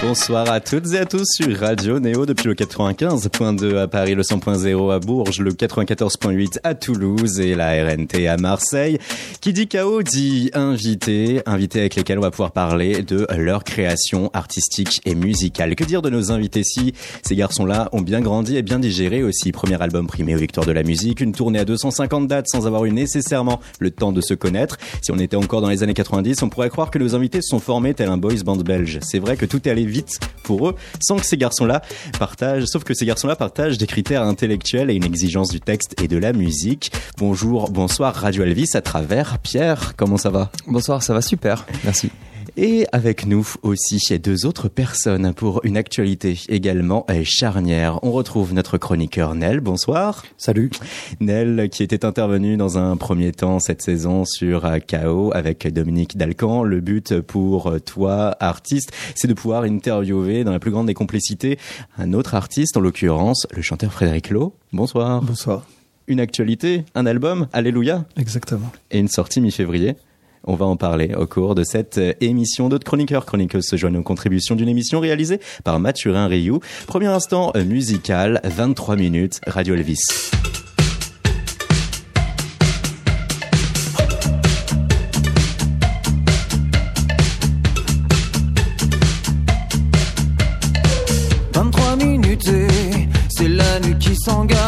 Bonsoir à toutes et à tous sur Radio Néo depuis le 95.2 à Paris, le 100.0 à Bourges, le 94.8 à Toulouse et la RNT à Marseille. Qui dit chaos dit invité, invité avec lesquels on va pouvoir parler de leur création artistique et musicale. Que dire de nos invités si ces garçons-là ont bien grandi et bien digéré aussi? Premier album primé aux victoires de la musique, une tournée à 250 dates sans avoir eu nécessairement le temps de se connaître. Si on était encore dans les années 90, on pourrait croire que nos invités se sont formés tel un boys band belge. C'est vrai que tout est allé vite pour eux, sans que ces garçons-là partagent, sauf que ces garçons-là partagent des critères intellectuels et une exigence du texte et de la musique. Bonjour, bonsoir Radio Elvis à travers Pierre, comment ça va? Bonsoir, ça va super, merci. Et avec nous aussi deux autres personnes pour une actualité également charnière. On retrouve notre chroniqueur Nel. Bonsoir. Salut. Nel qui était intervenu dans un premier temps cette saison sur KO avec Dominique Dalcan. Le but pour toi, artiste, c'est de pouvoir interviewer dans la plus grande des complicités un autre artiste, en l'occurrence le chanteur Frédéric Lowe. Bonsoir. Bonsoir. Une actualité, un album, Alléluia. Exactement. Et une sortie mi-février. On va en parler au cours de cette émission. D'autres chroniqueurs, chroniqueuses se joignent aux contributions d'une émission réalisée par Mathurin Rioux. Premier instant musical, 23 minutes, Radio Elvis. minutes c'est la nuit qui s'engage.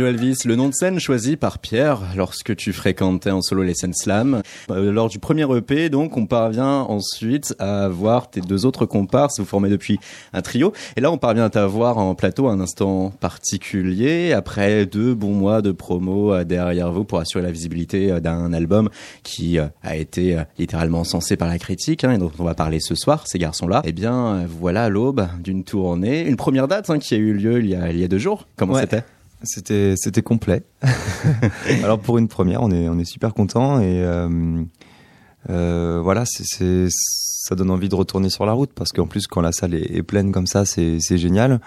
Radio Elvis, le nom de scène choisi par Pierre lorsque tu fréquentais en solo les scènes slam. Euh, lors du premier EP, donc, on parvient ensuite à voir tes deux autres comparses, vous formez depuis un trio. Et là, on parvient à t'avoir en plateau à un instant particulier, après deux bons mois de promo euh, derrière vous pour assurer la visibilité euh, d'un album qui a été littéralement censé par la critique, hein, et dont on va parler ce soir, ces garçons-là. Eh bien, voilà l'aube d'une tournée. Une première date hein, qui a eu lieu il y a, il y a deux jours. Comment c'était? C'était c'était complet. Alors pour une première, on est on est super content et euh, euh, voilà, ça donne envie de retourner sur la route parce qu'en plus quand la salle est, pleine comme ça, c'est génial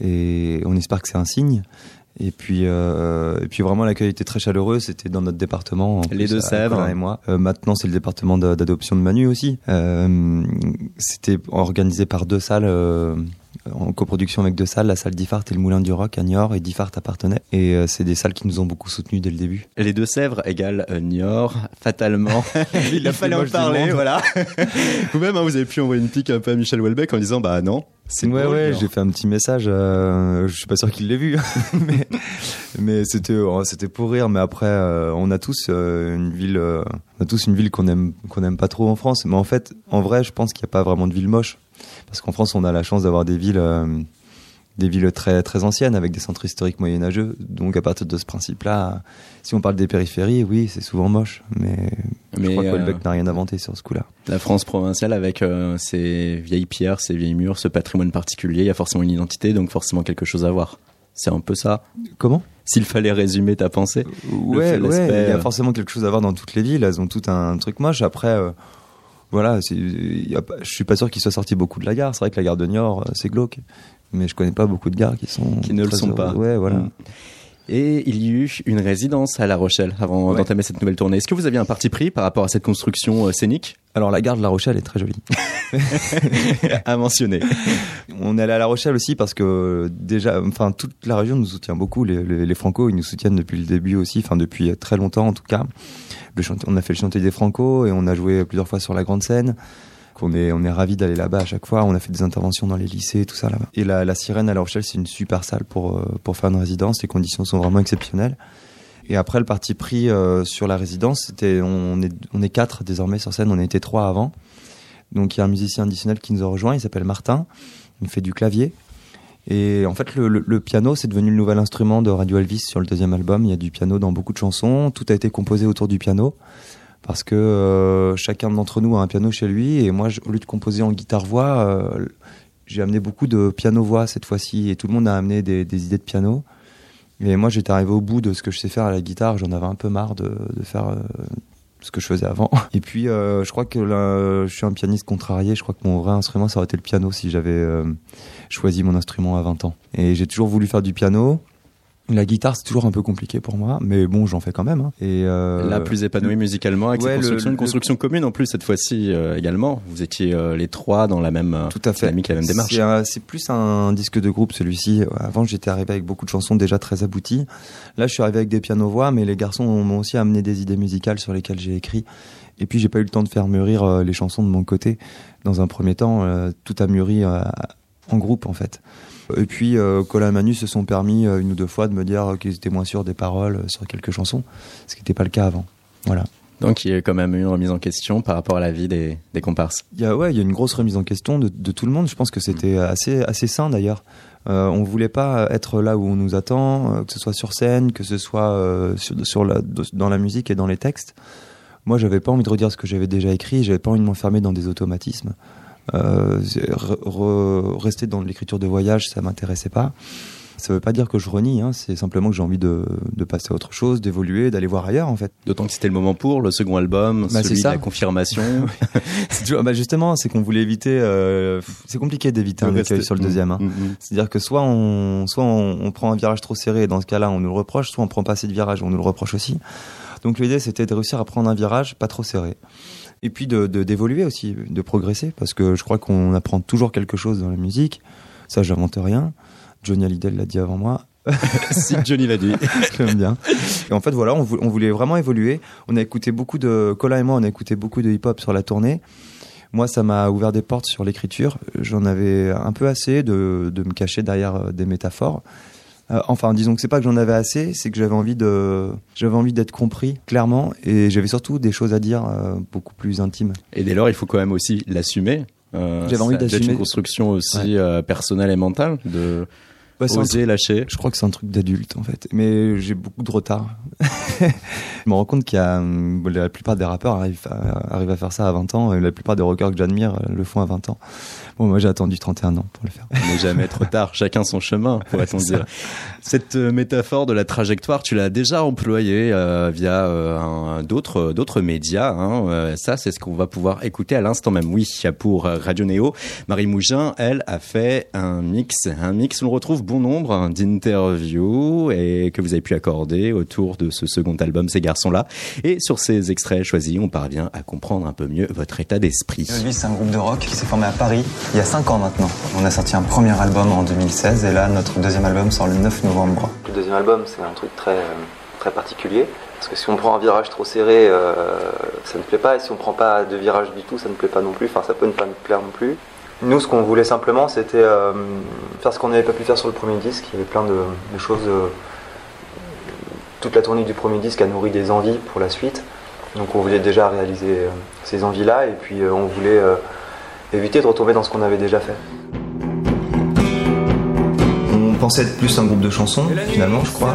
et on espère que c'est un signe. Et puis, euh, et puis vraiment l'accueil était très chaleureux. C'était dans notre département. Les deux Sèvres et moi. Euh, maintenant, c'est le département d'adoption de Manu aussi. Euh, c'était organisé par deux salles euh, en coproduction avec deux salles, la salle d'Ifart et le Moulin du Roc à Niort, et d'Ifart appartenait. Et euh, c'est des salles qui nous ont beaucoup soutenus dès le début. Les Deux-Sèvres égale euh, Niort, fatalement. Il a fallu en parler, voilà. Vous-même, hein, vous avez pu envoyer une pique un peu à Michel Houellebecq en disant, bah non, c'est ouais, ouais, j'ai fait un petit message. Euh, je suis pas sûr qu'il l'ait vu, mais, mais c'était oh, c'était pour rire. Mais après, euh, on a tous une ville, on a tous une ville qu'on aime qu'on aime pas trop en France. Mais en fait, en vrai, je pense qu'il n'y a pas vraiment de ville moche parce qu'en France, on a la chance d'avoir des villes, euh, des villes très très anciennes avec des centres historiques moyenâgeux. Donc à partir de ce principe-là, si on parle des périphéries, oui, c'est souvent moche, mais, je crois que euh, n'a rien inventé sur ce coup-là. La France provinciale avec euh, ses vieilles pierres, ses vieilles murs, ce patrimoine particulier, il y a forcément une identité, donc forcément quelque chose à voir. C'est un peu ça. Comment? S'il fallait résumer ta pensée. Ouais, ouais, il y a forcément quelque chose à voir dans toutes les villes. Elles ont tout un truc moche. Après, voilà, je suis pas sûr qu'il soit sorti beaucoup de la gare. C'est vrai que la gare de Niort, euh, c'est glauque, mais je connais pas beaucoup de gares qui sont qui ne le sont pas. Ouais, voilà. Mm. Et il y a eu une résidence à La Rochelle avant d'entamer cette nouvelle tournée. Est-ce que vous aviez un parti pris par rapport à cette construction euh, scénique? Alors la gare de La Rochelle est très jolie. à mentionner. On est allé à La Rochelle aussi parce que déjà, enfin toute la région nous soutient beaucoup. Les, les, les Franco, ils nous soutiennent depuis le début aussi, enfin depuis très longtemps en tout cas on a fait le chantier des Franco et on a joué plusieurs fois sur la grande scène. On est, on est ravis d'aller là-bas à chaque fois. On a fait des interventions dans les lycées, tout ça là-bas. Et la, la Sirène à La Rochelle, c'est une super salle pour, euh, pour faire une résidence. Les conditions sont vraiment exceptionnelles. Et après, le parti pris euh, sur la résidence, c'était, on est, on est quatre désormais sur scène. On était trois avant. Donc il y a un musicien additionnel qui nous a rejoint. Il s'appelle Martin. Il fait du clavier. Et en fait, le, le, piano, c'est devenu le nouvel instrument de Radio Elvis sur le deuxième album. Il y a du piano dans beaucoup de chansons. Tout a été composé autour du piano. Parce que euh, chacun d'entre nous a un piano chez lui. Et moi, au lieu de composer en guitare-voix, euh, j'ai amené beaucoup de piano-voix cette fois-ci. Et tout le monde a amené des, idées de piano. Et moi, j'étais arrivé au bout de ce que je sais faire à la guitare. J'en avais un peu marre de, faire euh, ce que je faisais avant. Et puis, je crois que là, je suis un pianiste contrarié. Je crois que mon vrai instrument, ça aurait été le piano si j'avais choisi mon instrument à 20 ans. Et j'ai toujours voulu faire du piano. La guitare, c'est toujours un peu compliqué pour moi, mais bon, j'en fais quand même. Hein. Et euh, là, plus épanoui musicalement avec cette construction, une construction commune en plus cette fois-ci euh, également. Vous étiez euh, les trois dans la même tout à fait, la même démarche. C'est plus un disque de groupe celui-ci. Avant, j'étais arrivé avec beaucoup de chansons déjà très abouties. Là, je suis arrivé avec des pianos voix, mais les garçons m'ont aussi amené des idées musicales sur lesquelles j'ai écrit. Et puis, j'ai pas eu le temps de faire mûrir les chansons de mon côté. Dans un premier temps, tout a mûri en groupe en fait. Et puis, euh, Colin et Manu se sont permis euh, une ou deux fois de me dire qu'ils étaient moins sûrs des paroles euh, sur quelques chansons, ce qui n'était pas le cas avant. Voilà. Donc il y a quand même eu une remise en question par rapport à la vie des, des comparses. Il y a ouais, il y a une grosse remise en question de, de tout le monde. Je pense que c'était assez assez sain d'ailleurs. Euh, on voulait pas être là où on nous attend, euh, que ce soit sur scène, que ce soit euh, sur, sur la, dans la musique et dans les textes. Moi, j'avais pas envie de redire ce que j'avais déjà écrit. J'avais pas envie de m'enfermer dans des automatismes. Euh, rester dans l'écriture de voyage, ça m'intéressait pas. Ça veut pas dire que je renie, hein, c'est simplement que j'ai envie de, de, passer à autre chose, d'évoluer, d'aller voir ailleurs en fait. D'autant que c'était le moment pour le second album, bah, celui de la confirmation. bah justement, c'est qu'on voulait éviter. Euh, c'est compliqué d'éviter un écueil sur le deuxième. Hein. Mm, mm, mm. C'est-à-dire que soit on, soit on, on, prend un virage trop serré, et dans ce cas-là, on nous le reproche, soit on prend pas assez de virage, on nous le reproche aussi. Donc l'idée, c'était de réussir à prendre un virage pas trop serré et puis de d'évoluer aussi, de progresser, parce que je crois qu'on apprend toujours quelque chose dans la musique. Ça, j'invente rien. Johnny Hallyday l'a dit avant moi. si Johnny l'a dit, j'aime bien. Et en fait, voilà, on, voulait vraiment évoluer. On a écouté beaucoup de Colin et moi, on a écouté beaucoup de hip-hop sur la tournée. Moi, ça m'a ouvert des portes sur l'écriture. J'en avais un peu assez de, de me cacher derrière euh, des métaphores. Euh, enfin, disons que c'est pas que j'en avais assez, c'est que j'avais envie de, j'avais envie d'être compris clairement, et j'avais surtout des choses à dire euh, beaucoup plus intimes. Et dès lors, il faut quand même aussi l'assumer. Euh, J'avais envie d'assumer. une construction aussi euh, personnelle et mentale de Bah, c'est oser lâcher. Je crois que c'est un truc d'adulte en fait, mais j'ai beaucoup de retard. je me rends compte qu'il y a hum, la plupart des rappeurs arrivent à, arrivent à faire ça à 20 ans, et la plupart des rockers que j'admire euh, le font à 20 ans. Bon, moi j'ai attendu 31 ans pour le faire. On n'est jamais trop tard, chacun son chemin, pourrait-on dire. Cette euh, métaphore de la trajectoire, tu l'as déjà employée euh, via euh, d'autres d'autres médias. Hein. Euh, ça, c'est ce qu'on va pouvoir écouter à l'instant même. Oui, pour Radio Néo, Marie Mougin, elle, a fait un mix. Un mix, on retrouve bon nombre d'interviews et que vous avez pu accorder autour de ce second album, Ces garçons-là. Et sur ces extraits choisis, on parvient à comprendre un peu mieux votre état d'esprit. Elvis, c'est un groupe de rock qui s'est formé à Paris il y a 5 ans maintenant. On a sorti un premier album en 2016 et là, notre deuxième album sort le 9 novembre. Le deuxième album, c'est un truc très, euh, très particulier. Parce que si on prend un virage trop serré, euh, ça ne plaît pas. Et si on prend pas de virage du tout, ça ne plaît pas non plus. Enfin, ça peut ne pas nous plaire non plus. Nous, ce qu'on voulait simplement, c'était euh, faire ce qu'on n'avait pas pu faire sur le premier disque. Il y avait plein de, choses. toute la tournée du premier disque a nourri des envies pour la suite. Donc on voulait déjà réaliser ces envies-là. Et puis on voulait éviter de retomber dans ce qu'on avait déjà fait. On pensait être plus un groupe de chansons, finalement, je crois.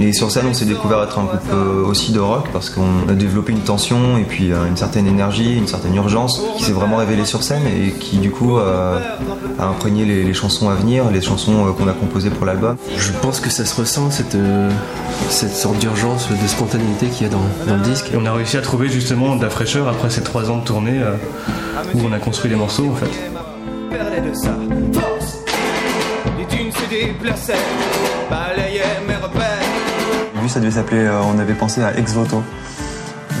Et sur scène, on s'est découvert être un groupe euh, aussi de rock parce qu'on a développé une tension et puis euh, une certaine énergie, une certaine urgence qui s'est vraiment révélée sur scène et qui du coup euh, a imprégné les, les chansons à venir, les chansons euh, qu'on a composées pour l'album. Je pense que ça se ressent, cette, euh, cette sorte d'urgence, de spontanéité qu'il y a dans, dans le disque. Et on a réussi à trouver justement de la fraîcheur après ces trois ans de tournée euh, où on a construit les morceaux en fait. perdait de sa force. Les dunes se déplaçaient, balayaient mes repères. Ça devait s'appeler, euh, on avait pensé à Ex Voto.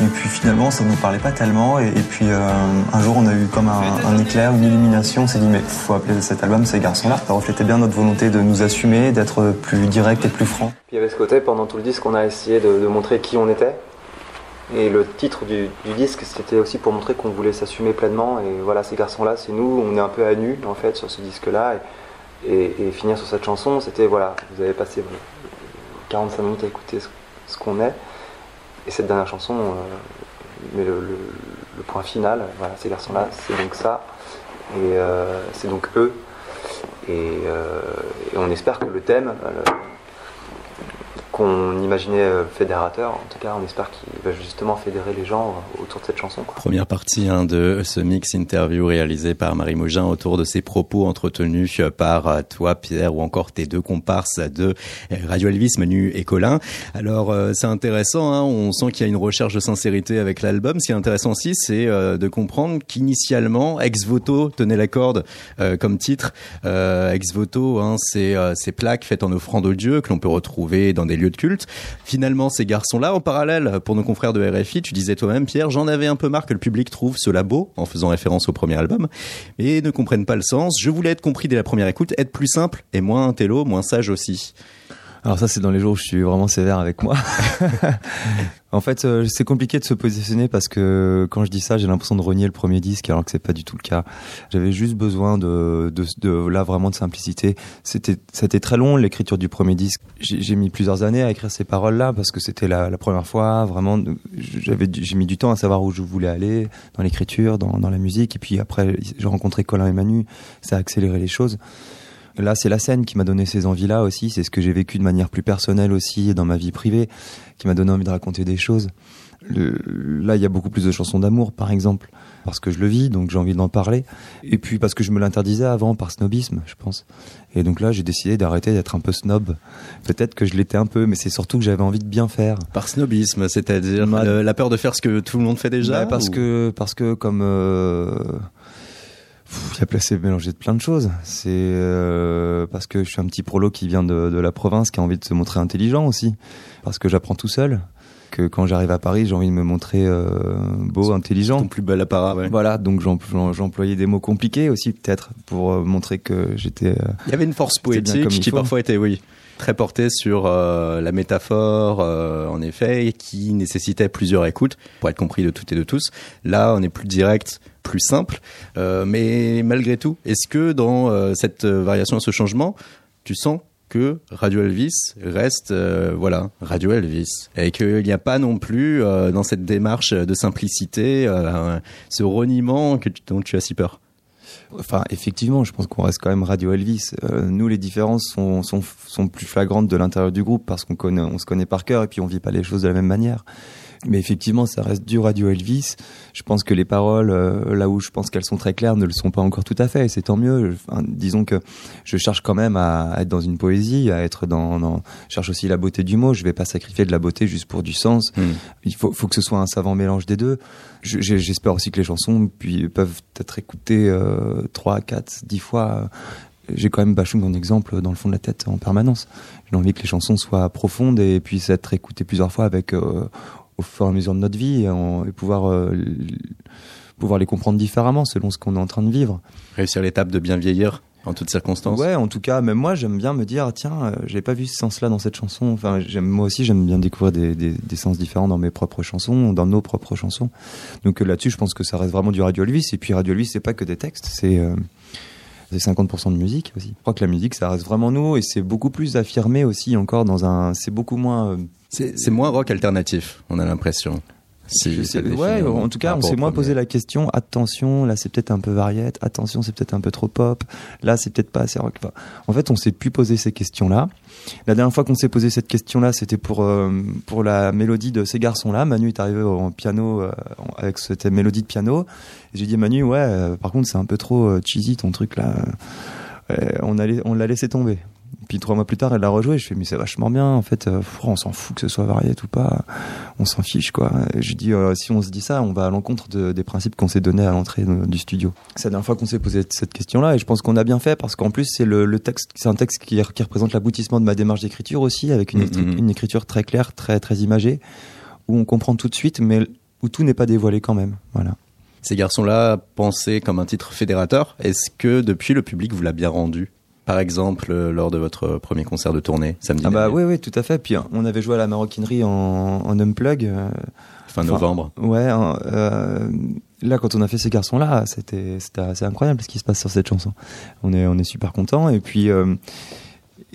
Et puis finalement, ça ne nous parlait pas tellement. Et, puis euh, un jour, on a eu comme un, un éclair, une illumination. On s'est dit, mais faut appeler cet album Ces garçons-là. Ça reflétait bien notre volonté de nous assumer, d'être plus direct et plus franc. Puis il y avait ce côté, pendant tout le disque, on a essayé de, montrer qui on était. Et le titre du, disque, c'était aussi pour montrer qu'on voulait s'assumer pleinement. Et voilà, ces garçons-là, c'est nous, on est un peu à nu, en fait, sur ce disque-là. Et, et- finir sur cette chanson, c'était, voilà, vous avez passé 45 minutes à écouter ce, qu'on est. Et cette dernière chanson, euh, mais le, point final, voilà, ces garçons-là, c'est donc ça. Et euh, c'est donc eux. Et, euh, et on espère que le thème, qu'on imaginait euh, fédérateur, en tout cas, on espère qu'il va justement fédérer les gens euh, autour de cette chanson. quoi. Première partie hein, de ce mix interview réalisé par Marie Mougin autour de ses propos entretenus par euh, toi, Pierre, ou encore tes deux comparses de Radio Elvis, Manu et Colin. Alors, c'est intéressant, hein, on sent qu'il y a une recherche de sincérité avec l'album. Ce qui est intéressant aussi, c'est de comprendre qu'initialement, Ex Voto tenait la corde euh, comme titre. Euh, Ex Voto, hein, c'est euh, ces plaques faites en offrande au Dieu que l'on peut retrouver dans des lieux de culte. Finalement, ces garçons-là, en parallèle, pour nos confrères de RFI, tu disais toi-même, Pierre, j'en avais un peu marre que le public trouve cela beau, en faisant référence au premier album, et ne comprennent pas le sens. Je voulais être compris dès la première écoute, être plus simple et moins intello, moins sage aussi. Alors ça, c'est dans les jours où je suis vraiment sévère avec moi. en fait, euh, c'est compliqué de se positionner parce que quand je dis ça, j'ai l'impression de renier le premier disque alors que c'est pas du tout le cas. J'avais juste besoin de, de, de là vraiment de simplicité. C'était, c'était très long l'écriture du premier disque. J'ai, j'ai mis plusieurs années à écrire ces paroles-là parce que c'était la, la première fois. Vraiment, j'avais, j'ai mis du temps à savoir où je voulais aller dans l'écriture, dans, dans la musique. Et puis après, j'ai rencontré Colin et Manu. Ça a accéléré les choses. Là, c'est la scène qui m'a donné ces envies-là aussi. C'est ce que j'ai vécu de manière plus personnelle aussi dans ma vie privée, qui m'a donné envie de raconter des choses. Le- là, il y a beaucoup plus de chansons d'amour, par exemple, parce que je le vis, donc j'ai envie d'en parler. Et puis parce que je me l'interdisais avant par snobisme, je pense. Et donc là, j'ai décidé d'arrêter d'être un peu snob. Peut-être que je l'étais un peu, mais c'est surtout que j'avais envie de bien faire. Par snobisme, c'est-à-dire la peur de faire ce que tout le monde fait déjà Ouais, parce ou- que parce que comme euh, pff, il y a placé mélangé de plein de choses. C'est euh, parce que je suis un petit prolo qui vient de, de la province, qui a envie de se montrer intelligent aussi, parce que j'apprends tout seul. Que quand j'arrive à Paris, j'ai envie de me montrer euh, beau, intelligent. ton plus bel apparat, ouais. Voilà, donc j'em- j'em- j'employais des mots compliqués aussi peut-être pour euh, montrer que j'étais. euh, Il y avait une force poétique qui parfois était, oui, très portée sur euh, la métaphore, euh, en effet, et qui nécessitait plusieurs écoutes pour être compris de toutes et de tous. Là, on est plus direct, plus simple, euh, mais malgré tout, est-ce que dans euh, cette variation, ce changement, tu sens que Radio Elvis reste, euh, voilà, Radio Elvis, et qu'il n'y a pas non plus euh, dans cette démarche de simplicité ce reniement que tu- dont tu as si peur? Enfin, effectivement, je pense qu'on reste quand même Radio Elvis. Euh, nous, les différences sont, sont, sont plus flagrantes de l'intérieur du groupe parce qu'on connaît, on se connaît par cœur et puis on vit pas les choses de la même manière. Mais effectivement, ça reste du Radio Elvis. Je pense que les paroles, euh, là où je pense qu'elles sont très claires, ne le sont pas encore tout à fait. Et c'est tant mieux. Enfin, disons que je cherche quand même à, à être dans une poésie, à être dans, dans. Je cherche aussi la beauté du mot. Je vais pas sacrifier de la beauté juste pour du sens. Hmm. Il faut, faut que ce soit un savant mélange des deux. Je- J'espère aussi que les chansons puis, peuvent être écoutées euh, 3, 4, 10 fois. J'ai quand même Bachung en exemple dans le fond de la tête en permanence. J'ai envie que les chansons soient profondes et puissent être écoutées plusieurs fois avec euh, au fur et à mesure de notre vie et, en- et pouvoir euh, pouvoir les comprendre différemment selon ce qu'on est en train de vivre. Réussir l'étape de bien vieillir en toutes circonstances. Ouais, en tout cas, même moi, j'aime bien me dire, tiens, euh, j'avais pas vu ce sens-là dans cette chanson. Enfin, j'aime, moi aussi, j'aime bien découvrir des, des, des sens différents dans mes propres chansons, dans nos propres chansons. Donc euh, là-dessus, je pense que ça reste vraiment du Radio Elvis. Et puis Radio Elvis, c'est pas que des textes, c'est euh, c'est 50% de musique aussi. Je crois que la musique, ça reste vraiment nous, et c'est beaucoup plus affirmé aussi encore dans un, c'est beaucoup moins. euh, C'est c'est moins rock alternatif, on a l'impression. Si sais- ouais, en tout cas, on s'est moins posé la question. Attention, là, c'est peut-être un peu variette. Attention, c'est peut-être un peu trop pop. Là, c'est peut-être pas assez rock. Enfin, en fait, on s'est plus posé ces questions-là. La dernière fois qu'on s'est posé cette question-là, c'était pour euh, pour la mélodie de ces garçons-là. Manu est arrivé en piano euh, avec cette mélodie de piano. Et j'ai dit Manu, ouais, euh, par contre, c'est un peu trop euh, cheesy ton truc là. Euh, on l'a laissé tomber. Puis trois mois plus tard, elle l'a rejoué. Je fais, mais c'est vachement bien. En fait, euh, on s'en fout que ce soit variette ou pas. On s'en fiche, quoi. Et Je dis, euh, si on se dit ça, on va à l'encontre de- des principes qu'on s'est donnés à l'entrée du studio. C'est la dernière fois qu'on s'est posé cette question-là, et je pense qu'on a bien fait parce qu'en plus, c'est le, le texte, c'est un texte qui, qui représente l'aboutissement de ma démarche d'écriture aussi, avec une, Mhm. écri- une écriture très claire, très très imagée, où on comprend tout de suite, mais où tout n'est pas dévoilé quand même. Voilà. Ces garçons-là pensaient comme un titre fédérateur. Est-ce que depuis le public vous l'a bien rendu? Par exemple, euh, lors de votre premier concert de tournée samedi Ah bah dernier, oui, oui, tout à fait. Puis on avait joué à la maroquinerie en, en unplug. euh, fin novembre. Ouais, euh, là quand on a fait ces garçons-là, c'était c'était assez incroyable ce qui se passe sur cette chanson. On est on est super content et puis euh,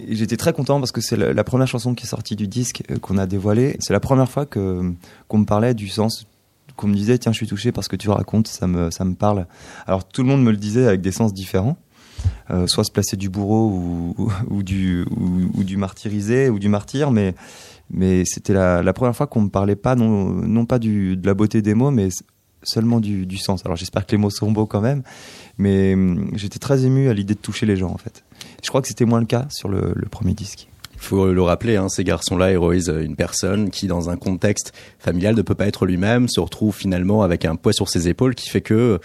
j'étais très content parce que c'est la, la première chanson qui est sortie du disque qu'on a dévoilé. C'est la première fois que qu'on me parlait du sens qu'on me disait tiens je suis touché parce que tu racontes ça me ça me parle. Alors tout le monde me le disait avec des sens différents. Euh, soit se placer du bourreau ou, du ou, du martyrisé ou du martyr mais mais c'était la, la première fois qu'on me parlait pas non non pas du de la beauté des mots mais seulement du, sens. Alors j'espère que les mots sont beaux quand même mais hum, j'étais très ému à l'idée de toucher les gens en fait. Je crois que c'était moins le cas sur le, premier disque. Il faut le rappeler, hein, ces garçons-là héroïsent une personne qui, dans un contexte familial, ne peut pas être lui-même, se retrouve finalement avec un poids sur ses épaules qui fait que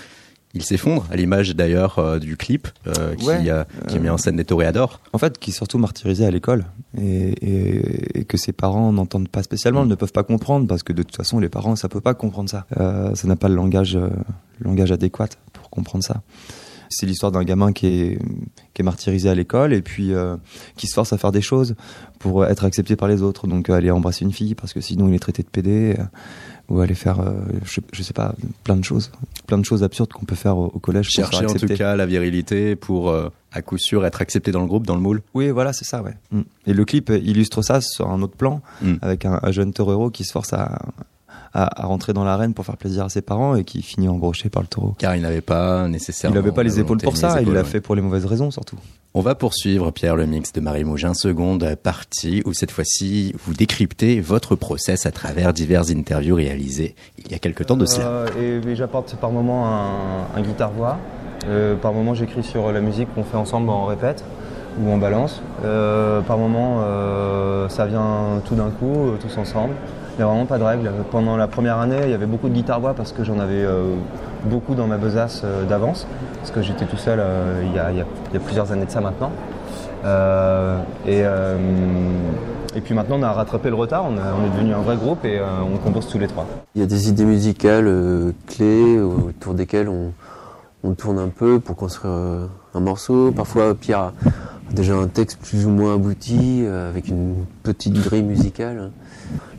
il s'effondre, à l'image d'ailleurs euh, du clip euh, qui, Ouais, euh, qui met en scène des toréadors. en fait qui est surtout martyrisé à l'école et, et, et que ses parents n'entendent pas spécialement ne peuvent pas comprendre parce que de toute façon les parents ça peut pas comprendre ça euh, ça n'a pas le langage euh, le langage adéquat pour comprendre ça c'est l'histoire d'un gamin qui est, qui est martyrisé à l'école et puis euh, qui se force à faire des choses pour être accepté par les autres. Donc euh, aller embrasser une fille parce que sinon il est traité de pédé euh, ou aller faire, euh, je, je sais pas, plein de choses, plein de choses absurdes qu'on peut faire au, au collège. Chercher en tout cas la virilité pour, euh, à coup sûr, être accepté dans le groupe, dans le moule. Oui, voilà, c'est ça, ouais. Mm. Et le clip illustre ça sur un autre plan, Mm. avec un, un jeune torero qui se force à, à, à rentrer dans l'arène pour faire plaisir à ses parents et qui finit embroché par le taureau. Car il n'avait pas Il nécessairement. n'avait pas les épaules pour ça, il l'a ouais. fait pour les mauvaises raisons surtout. On va poursuivre, Pierre, le mix de Marie Mougin, seconde partie, où cette fois-ci, vous décryptez votre process à travers diverses interviews réalisées il y a quelque temps de cela. Euh, et, j'apporte par moment un, un guitare-voix. Euh, par moment, j'écris sur la musique qu'on fait ensemble en répète ou en balance. Euh, par moment, euh, ça vient tout d'un coup, euh, tous ensemble. Il n'y a vraiment pas de règle. Pendant la première année, il y avait beaucoup de guitare-voix parce que j'en avais euh, beaucoup dans ma besace euh, d'avance. Parce que j'étais tout seul euh, il, y a, plusieurs années de ça maintenant. Et, puis maintenant, on a rattrapé le retard. On, est devenu un vrai groupe et on compose tous les trois. Il y a des idées musicales clés autour desquelles on, tourne un peu pour construire un morceau. Parfois, Pierre déjà un texte plus ou moins abouti euh, avec une petite grille musicale.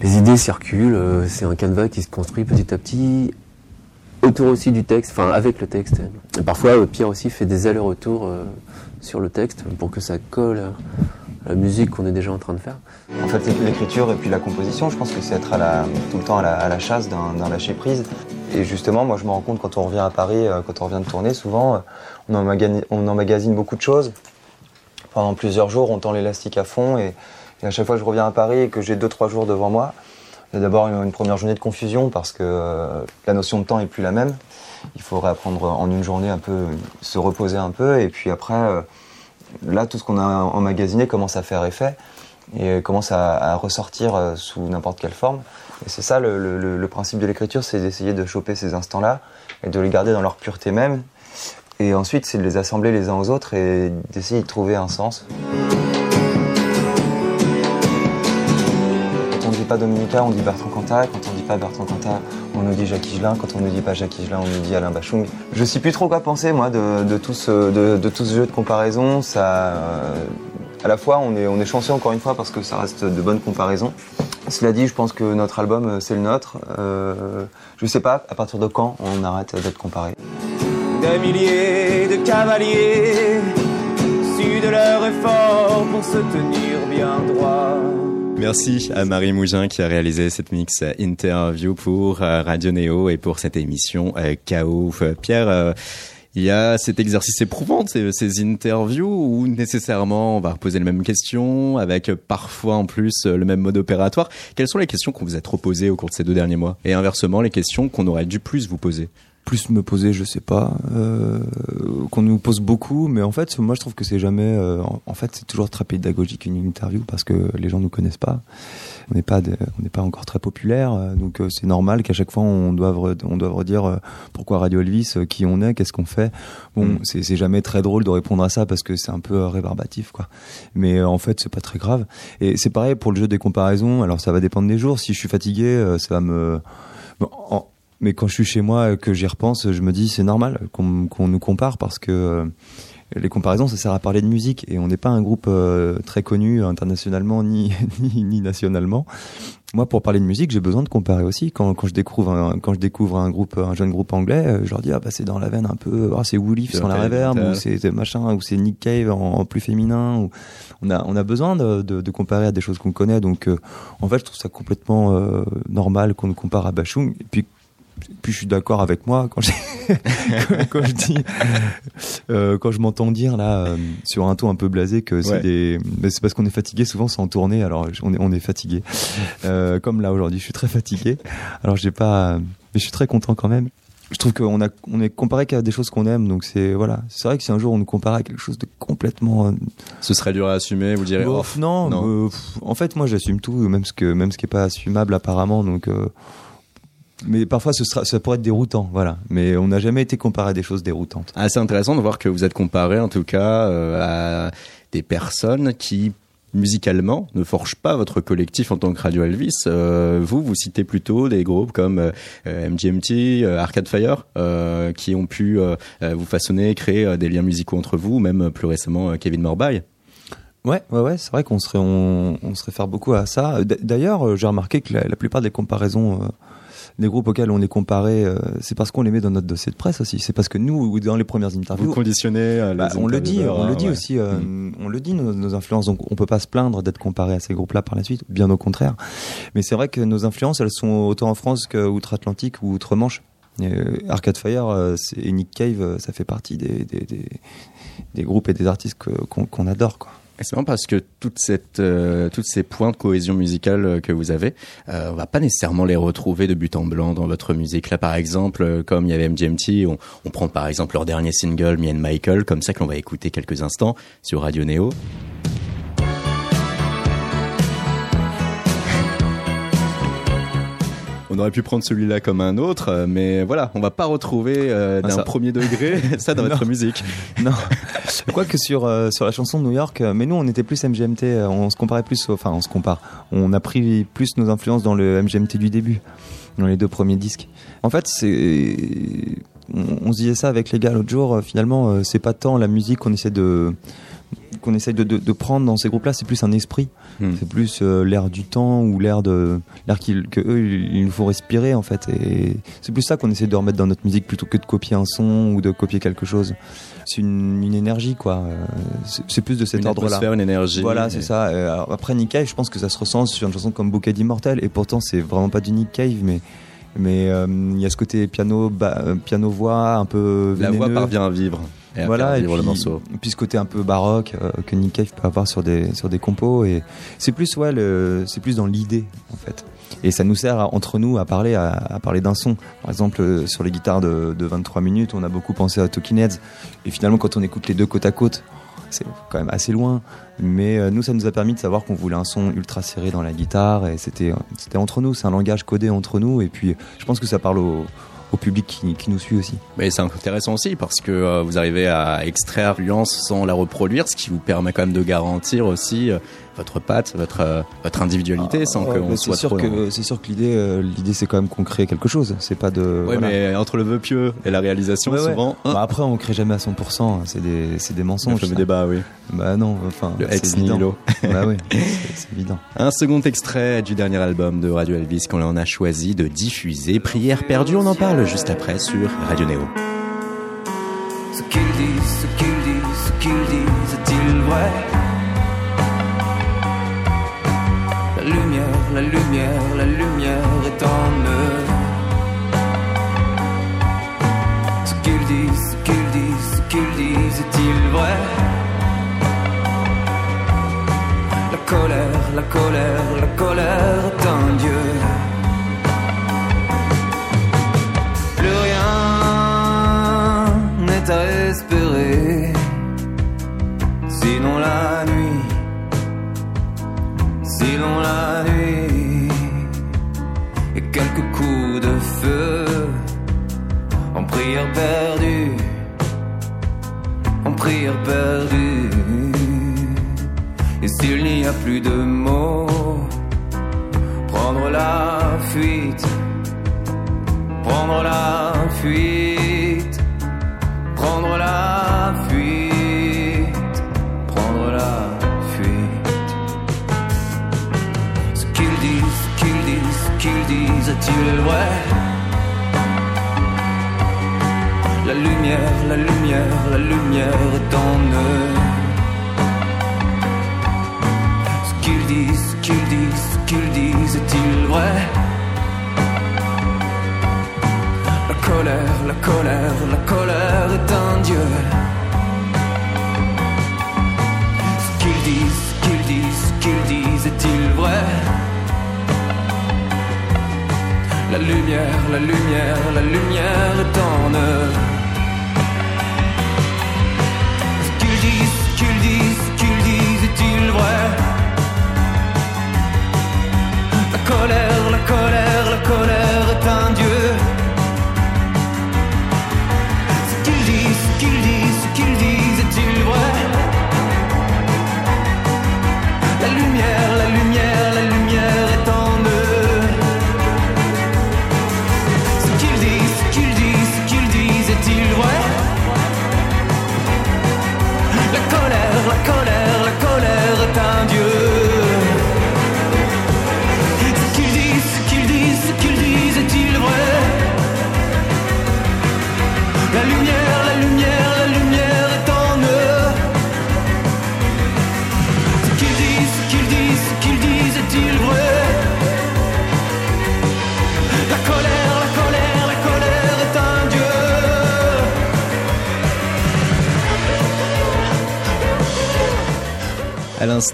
Les idées circulent, euh, c'est un canevas qui se construit petit à petit autour aussi du texte, enfin avec le texte. Parfois, Pierre aussi fait des allers-retours euh, sur le texte pour que ça colle la musique qu'on est déjà en train de faire. En fait, l'écriture et puis la composition, je pense que c'est être à la, tout le temps à la, à la chasse d'un lâcher prise. Et justement, moi, je me rends compte quand on revient à Paris, euh, quand on revient de tourner, souvent, euh, on on emmagasine beaucoup de choses. Pendant plusieurs jours, on tend l'élastique à fond. Et, à chaque fois que je reviens à Paris et que j'ai deux, trois jours devant moi, il y a d'abord une, première journée de confusion parce que euh, la notion de temps est plus la même. Il faudrait apprendre en une journée un peu, se reposer un peu. Et puis après, euh, là, tout ce qu'on a emmagasiné commence à faire effet et commence à, ressortir euh, sous n'importe quelle forme. Et c'est ça le, le, principe de l'écriture, c'est d'essayer de choper ces instants-là et de les garder dans leur pureté même. Et ensuite, c'est de les assembler les uns aux autres et d'essayer de trouver un sens. Quand on ne dit pas Dominica, on dit Bertrand Cantat. Quand on ne dit pas Bertrand Cantat, on nous dit Jacques Higelin. Quand on ne dit pas Jacques Higelin, on nous dit Alain Bachung. Je ne sais plus trop quoi penser, moi, de, tout, ce, jeu de comparaison. À la fois, on est, chanceux encore une fois parce que ça reste de bonnes comparaisons. Cela dit, je pense que notre album, euh, c'est le nôtre. Euh, je sais pas à partir de quand on arrête d'être comparé. Milliers de cavaliers, su de leur effort pour se tenir bien droit. Merci à Marie Mougin qui a réalisé cette mix interview pour euh, Radio Néo et pour cette émission KO. Pierre, il y a cet exercice éprouvant, ces, ces interviews, où nécessairement on va reposer les mêmes questions, avec parfois en plus le même mode opératoire. Quelles sont les questions qu'on vous a trop posées au cours de ces deux derniers mois? Et inversement, les questions qu'on aurait dû plus vous poser? Plus me poser, je sais pas, euh, qu'on nous pose beaucoup, mais en fait, moi je trouve que c'est jamais, euh, en, fait, c'est toujours très pédagogique une interview parce que les gens nous connaissent pas, on n'est pas, on n'est pas encore très populaire, euh, donc euh, c'est normal qu'à chaque fois on doive, on doive redire euh, pourquoi Radio Elvis, qui on est, qu'est-ce qu'on fait. Bon, mm. c'est, c'est jamais très drôle de répondre à ça parce que c'est un peu rébarbatif, quoi. Mais en fait, c'est pas très grave. Et c'est pareil pour le jeu des comparaisons. Alors ça va dépendre des jours. Si je suis fatigué, ça va me bon, en, mais quand je suis chez moi et que j'y repense, je me dis c'est normal qu'on qu nous compare parce que euh, les comparaisons, ça sert à parler de musique et on n'est pas un groupe euh, très connu internationalement ni, ni, ni, nationalement. Moi, pour parler de musique, j'ai besoin de comparer aussi. Quand, quand je découvre un, quand je découvre un groupe, un jeune groupe anglais, je leur dis ah bah c'est dans la veine un peu, ah c'est Woolif sans la reverb ou c'est machin ou c'est Nick Cave en, en, plus féminin. Ou... On a on a besoin de, de, de comparer à des choses qu'on connaît. Donc euh, en fait, je trouve ça complètement euh, normal qu'on nous compare à Bachung. Et puis puis je suis d'accord avec moi quand, quand, quand, je dis euh, quand je m'entends dire là euh, sur un ton un peu blasé que c'est ouais. des c'est parce qu'on est fatigué souvent sans tourner alors on est on est fatigué euh, comme là aujourd'hui je suis très fatigué alors j'ai pas mais je suis très content quand même je trouve qu'on a on est comparé qu'à des choses qu'on aime donc c'est voilà c'est vrai que si un jour on nous compare à quelque chose de complètement ce serait dur à assumer vous direz oh, non, non. en fait moi j'assume tout même ce que même ce qui est pas assumable apparemment donc mais parfois ce sera, ça pourrait être déroutant, voilà. Mais on n'a jamais été comparé à des choses déroutantes. Ah, c'est intéressant de voir que vous êtes comparé, en tout cas, euh, à des personnes qui musicalement ne forgent pas votre collectif en tant que Radio Elvis. Euh, vous, vous citez plutôt des groupes comme euh, MGMT, euh, Arcade Fire, qui ont pu vous façonner, créer des liens musicaux entre vous, même plus récemment Kevin Morby. Ouais, ouais, ouais, c'est vrai qu'on serait, on, on se réfère beaucoup à ça. D'ailleurs, j'ai remarqué que la, la, plupart des comparaisons les groupes auxquels on est comparé, euh, c'est parce qu'on les met dans notre dossier de presse aussi. C'est parce que nous, dans les premières interviews, vous conditionnez. Euh, bah, on le dit, on le dit ouais. aussi. Euh, mmh. On le dit nos, nos, influences. Donc on peut pas se plaindre d'être comparé à ces groupes-là par la suite. Bien au contraire. Mais c'est vrai que nos influences, elles sont autant en France qu'outre-Atlantique ou outre-Manche. Arcade Fire et Nick Cave, ça fait partie des, des, des, des groupes et des artistes qu'on qu adore, quoi. C'est marrant parce que euh, toutes ces points de cohésion musicale euh, que vous avez, euh, on va pas nécessairement les retrouver de but en blanc dans votre musique. Là, par exemple, euh, comme il y avait MGMT, on, prend par exemple leur dernier single, Me and Michael, comme ça qu'on va écouter quelques instants sur Radio Neo. On aurait pu prendre celui-là comme un autre, euh, mais voilà, on va pas retrouver euh, d'un premier degré ça dans votre musique. Non. Quoique sur euh, sur la chanson de New York, mais nous on était plus MGMT, on se comparait plus, enfin on se compare, on a pris plus nos influences dans le MGMT du début, dans les deux premiers disques. En fait, c'est on, on, se disait ça avec les gars l'autre jour. Finalement, c'est pas tant la musique qu'on essaie de qu'on essaye de, de, de prendre dans ces groupes-là, c'est plus un esprit, c'est plus euh, l'air du temps ou l'air de l'air qu'ils que eux ils ils nous font respirer en fait. Et c'est plus ça qu'on essaie de remettre dans notre musique plutôt que de copier un son ou de copier quelque chose. C'est une, une énergie quoi. Euh, C'est c'est plus de cet Une ordre-là. une énergie. Voilà, Et- c'est ça. Euh, alors, après Nick Cave, je pense que ça se ressent sur une chanson comme Bouquet d'immortel. Et pourtant, c'est vraiment pas du Nick Cave, mais mais euh, il y a ce côté piano, piano voix, un peu La voix parvient à vivre et voilà, et puis, le morceau. puis ce côté un peu baroque euh, que Nick Cave peut avoir sur des sur des compos et c'est plus ouais c'est plus dans l'idée en fait. Et ça nous sert à- entre nous à parler à, à parler d'un son. Par exemple euh, sur les guitares de, de 23 minutes, on a beaucoup pensé à Talking Heads et finalement quand on écoute les deux côte à côte, c'est quand même assez loin. Mais euh, nous, ça nous a permis de savoir qu'on voulait un son ultra serré dans la guitare et c'était c'était entre nous. C'est un langage codé entre nous et puis je pense que ça parle au, au public qui, nous suit aussi. Mais c'est intéressant aussi parce que euh, vous arrivez à extraire l'influence sans la reproduire, ce qui vous permet quand même de garantir aussi euh, votre patte, votre euh, votre individualité sans Ah, qu'on soit c'est sûr trop. que c'est sûr que l'idée euh, l'idée c'est quand même qu'on crée quelque chose c'est pas de Ouais, voilà. mais entre le vœu pieux et la réalisation, Ouais, ouais. souvent. Bah, après on crée jamais à 100% c'est des c'est des Le mensonges ça. débat, oui. bah non enfin Le ex nihilo. bah oui c'est c'est évident Un second extrait du dernier album de Radio Elvis qu'on en a choisi de diffuser. Prière perdue, on en parle juste après sur Radio Néo. Ce qu'ils disent, ce qu'ils disent, ce qu'ils disent, est-il vrai? Lumière, la lumière, la lumière est en eux. Ce qu'ils disent, ce qu'ils disent, ce qu'ils disent, est-il vrai? La colère, la colère, la colère est un dieu.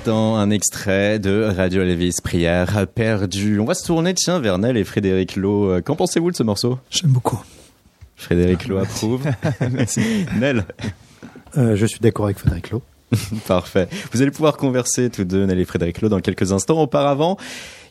L'instant, un extrait de Radio Elvis, Prière perdue. On va se tourner, tiens, vers Nel et Frédéric Lowe. Euh, Qu'en pensez-vous de ce morceau? J'aime beaucoup. Frédéric Lowe approuve. Nel Euh, je suis d'accord avec Frédéric Lowe. Parfait. Vous allez pouvoir converser tous deux, Nel et Frédéric Lowe, dans quelques instants. Auparavant,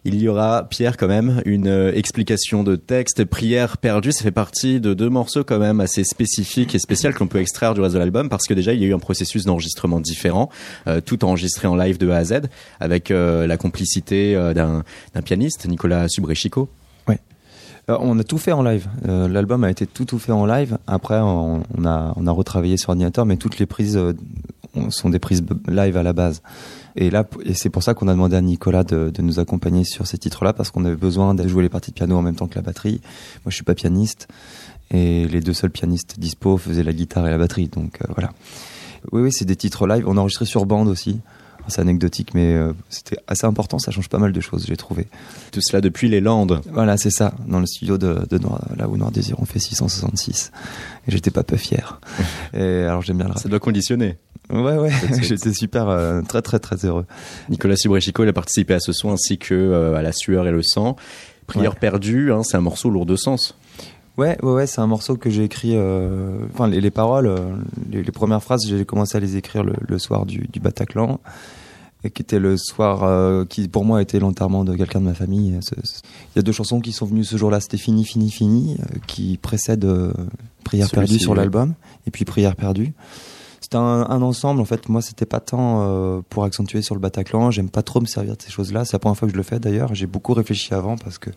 il y aura, Pierre, quand même, une euh, explication de texte. Prière perdue, ça fait partie de deux morceaux quand même assez spécifiques et spéciaux qu'on peut extraire du reste de l'album parce que déjà, il y a eu un processus d'enregistrement différent, euh, tout enregistré en live de A à Z, avec euh, la complicité d'un pianiste, Nicolas Subrechico. On a tout fait en live. L'album a été tout tout fait en live. Après, on, a retravaillé sur ordinateur, mais toutes les prises ont sont, sont des prises live à la base. Et là, et c'est pour ça qu'on a demandé à Nicolas de, nous accompagner sur ces titres-là, parce qu'on avait besoin de jouer les parties de piano en même temps que la batterie. Moi, je suis pas pianiste, et les deux seuls pianistes dispo faisaient la guitare et la batterie, donc euh, voilà. Oui, oui, c'est des titres live. On a enregistré sur bande aussi. C'est anecdotique, mais euh, c'était assez important. Ça change pas mal de choses, j'ai trouvé. Tout cela depuis les Landes. Voilà, c'est ça, dans le studio de, de Noir- là où Noir Désir on fait 666. Et j'étais pas peu fier. Et alors j'aime bien le rap. Ça doit conditionner. Ouais, ouais, j'étais super, euh, très, très, très heureux. Nicolas Subrechico, il a participé à ce son ainsi que euh, à La sueur et le sang. Prière Ouais. perdue, hein, c'est un morceau lourd de sens. Ouais, ouais, ouais, c'est un morceau que j'ai écrit. euh, Enfin, les, les paroles, les, les premières phrases, j'ai commencé à les écrire le, le soir du, du Bataclan, et qui était le soir euh, qui, pour moi, était l'enterrement de quelqu'un de ma famille. Il y a deux chansons qui sont venues ce jour-là. C'était Fini, Fini, Fini, euh, qui précède euh, Prière perdue sur l'album, et puis Prière perdue. C'était un, un ensemble, en fait. Moi, c'était pas tant euh, pour accentuer sur le Bataclan. J'aime pas trop me servir de ces choses-là. C'est la première fois que je le fais, d'ailleurs. J'ai beaucoup réfléchi avant parce que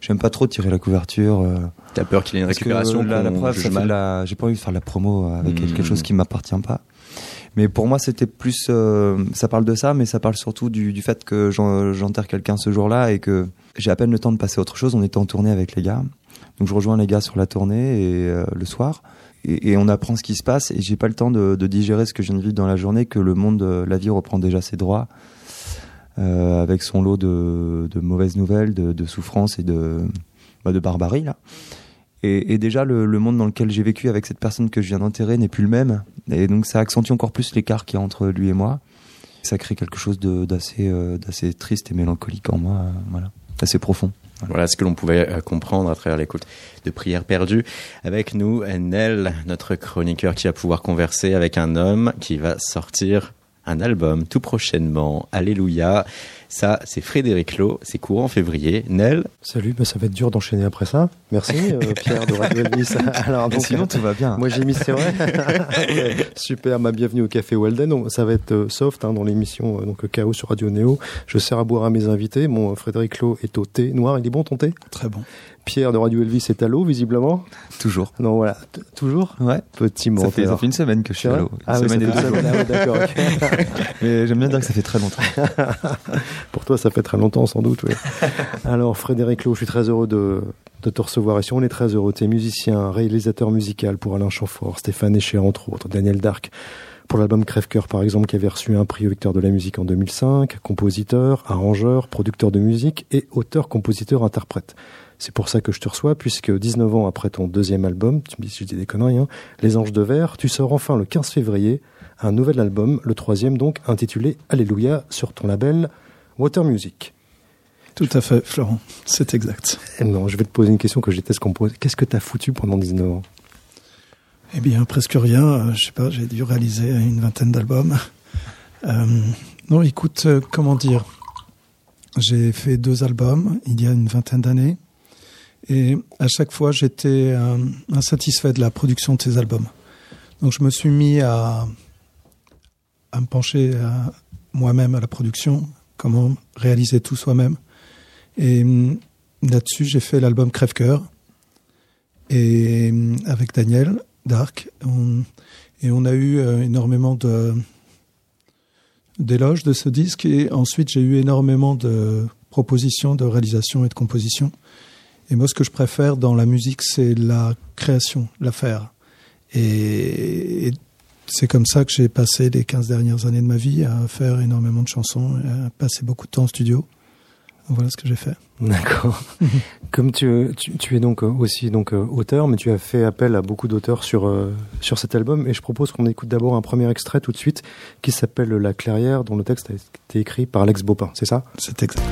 j'aime pas trop tirer la couverture. T'as peur qu'il y ait une que récupération la, preuve, j'ai pas envie de faire la promo avec Mmh. quelque chose qui m'appartient pas. Mais pour moi, c'était plus, euh, ça parle de ça, mais ça parle surtout du, du fait que j'en- j'enterre quelqu'un ce jour-là et que j'ai à peine le temps de passer à autre chose. On était en tournée avec les gars, donc je rejoins les gars sur la tournée et euh, le soir. Et, et on apprend ce qui se passe et j'ai pas le temps de, de digérer ce que je viens de vivre dans la journée, que le monde, euh, la vie reprend déjà ses droits, euh, avec son lot de, de mauvaises nouvelles, de, de souffrances et de, bah, de barbarie là. Et, et déjà, le, le monde dans lequel j'ai vécu avec cette personne que je viens d'enterrer n'est plus le même. Et donc, ça accentue encore plus l'écart qu'il y a entre lui et moi. Ça crée quelque chose euh, d'assez triste et mélancolique en moi, euh, voilà, assez profond. Voilà ce que l'on pouvait euh, comprendre à travers l'écoute de Prière perdue. Avec nous, Nel, notre chroniqueur qui va pouvoir converser avec un homme qui va sortir un album tout prochainement. Alléluia. Ça, c'est Frédéric Lowe, c'est courant février. Nel, Salut, bah, ça va être dur d'enchaîner après ça. Merci euh, Pierre de Radio Elvis. Alors, Et sinon, tout va bien. Moi j'ai mis, c'est vrai. Super, ma bienvenue au Café Walden. Donc, ça va être euh, soft hein, dans l'émission euh, donc Chaos sur Radio Néo. Je sers à boire à mes invités. Mon euh, Frédéric Lowe est au thé noir. Il est bon ton thé? Très bon. Pierre de Radio Elvis est à l'eau visiblement. Toujours. Non voilà, T- toujours. Ouais. Petit fait, ça fait une semaine que je suis à l'eau. Une Ah oui, semaine et deux jours. Ah ouais, d'accord. Mais j'aime bien dire que ça fait très longtemps. Pour toi, ça fait très longtemps sans doute. Oui. Alors, Frédéric Lowe, je suis très heureux de, de te recevoir ici. On est très heureux. Tu es musicien, réalisateur musical pour Alain Chamfort, Stéphane Echer, entre autres, Daniel Dark. Pour l'album Crève-Cœur, par exemple, qui avait reçu un prix Victor de la musique en 2005, compositeur, arrangeur, producteur de musique et auteur-compositeur-interprète. C'est pour ça que je te reçois, puisque 19 ans après ton deuxième album, tu me dis si je dis des conneries, hein, Les Anges de Verre, tu sors enfin le 15 février un nouvel album, le troisième donc, intitulé Alléluia, sur ton label Water Music. Tout à fait, Florent. C'est exact. Eh non, je vais te poser une question que je déteste qu'on pose. Qu'est-ce que t'as foutu pendant 19 ans? Eh bien, presque rien. Euh, Je sais pas, j'ai dû réaliser une vingtaine d'albums. Euh, non, écoute, euh, comment dire? J'ai fait deux albums il y a une vingtaine d'années. Et à chaque fois, j'étais euh, insatisfait de la production de ces albums. Donc, je me suis mis à, me pencher à moi-même à la production, comment réaliser tout soi-même. Et hum, là-dessus, j'ai fait l'album Crève-Cœur. Et hum, avec Daniel Dark. Et on a eu euh, énormément de d'éloges de ce disque. Et ensuite, j'ai eu énormément de propositions de réalisation et de composition. Et moi, ce que je préfère dans la musique, c'est la création, la faire. Et, et c'est comme ça que j'ai passé les 15 dernières années de ma vie à faire énormément de chansons, et à passer beaucoup de temps en studio. Voilà ce que j'ai fait. D'accord. Comme tu, tu, tu es donc euh, aussi donc euh, auteur, mais tu as fait appel à beaucoup d'auteurs sur euh, sur cet album, et je propose qu'on écoute d'abord un premier extrait tout de suite qui s'appelle La Clairière, dont le texte a été écrit par Alex Bopin. C'est ça? C'est exact.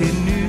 Et nul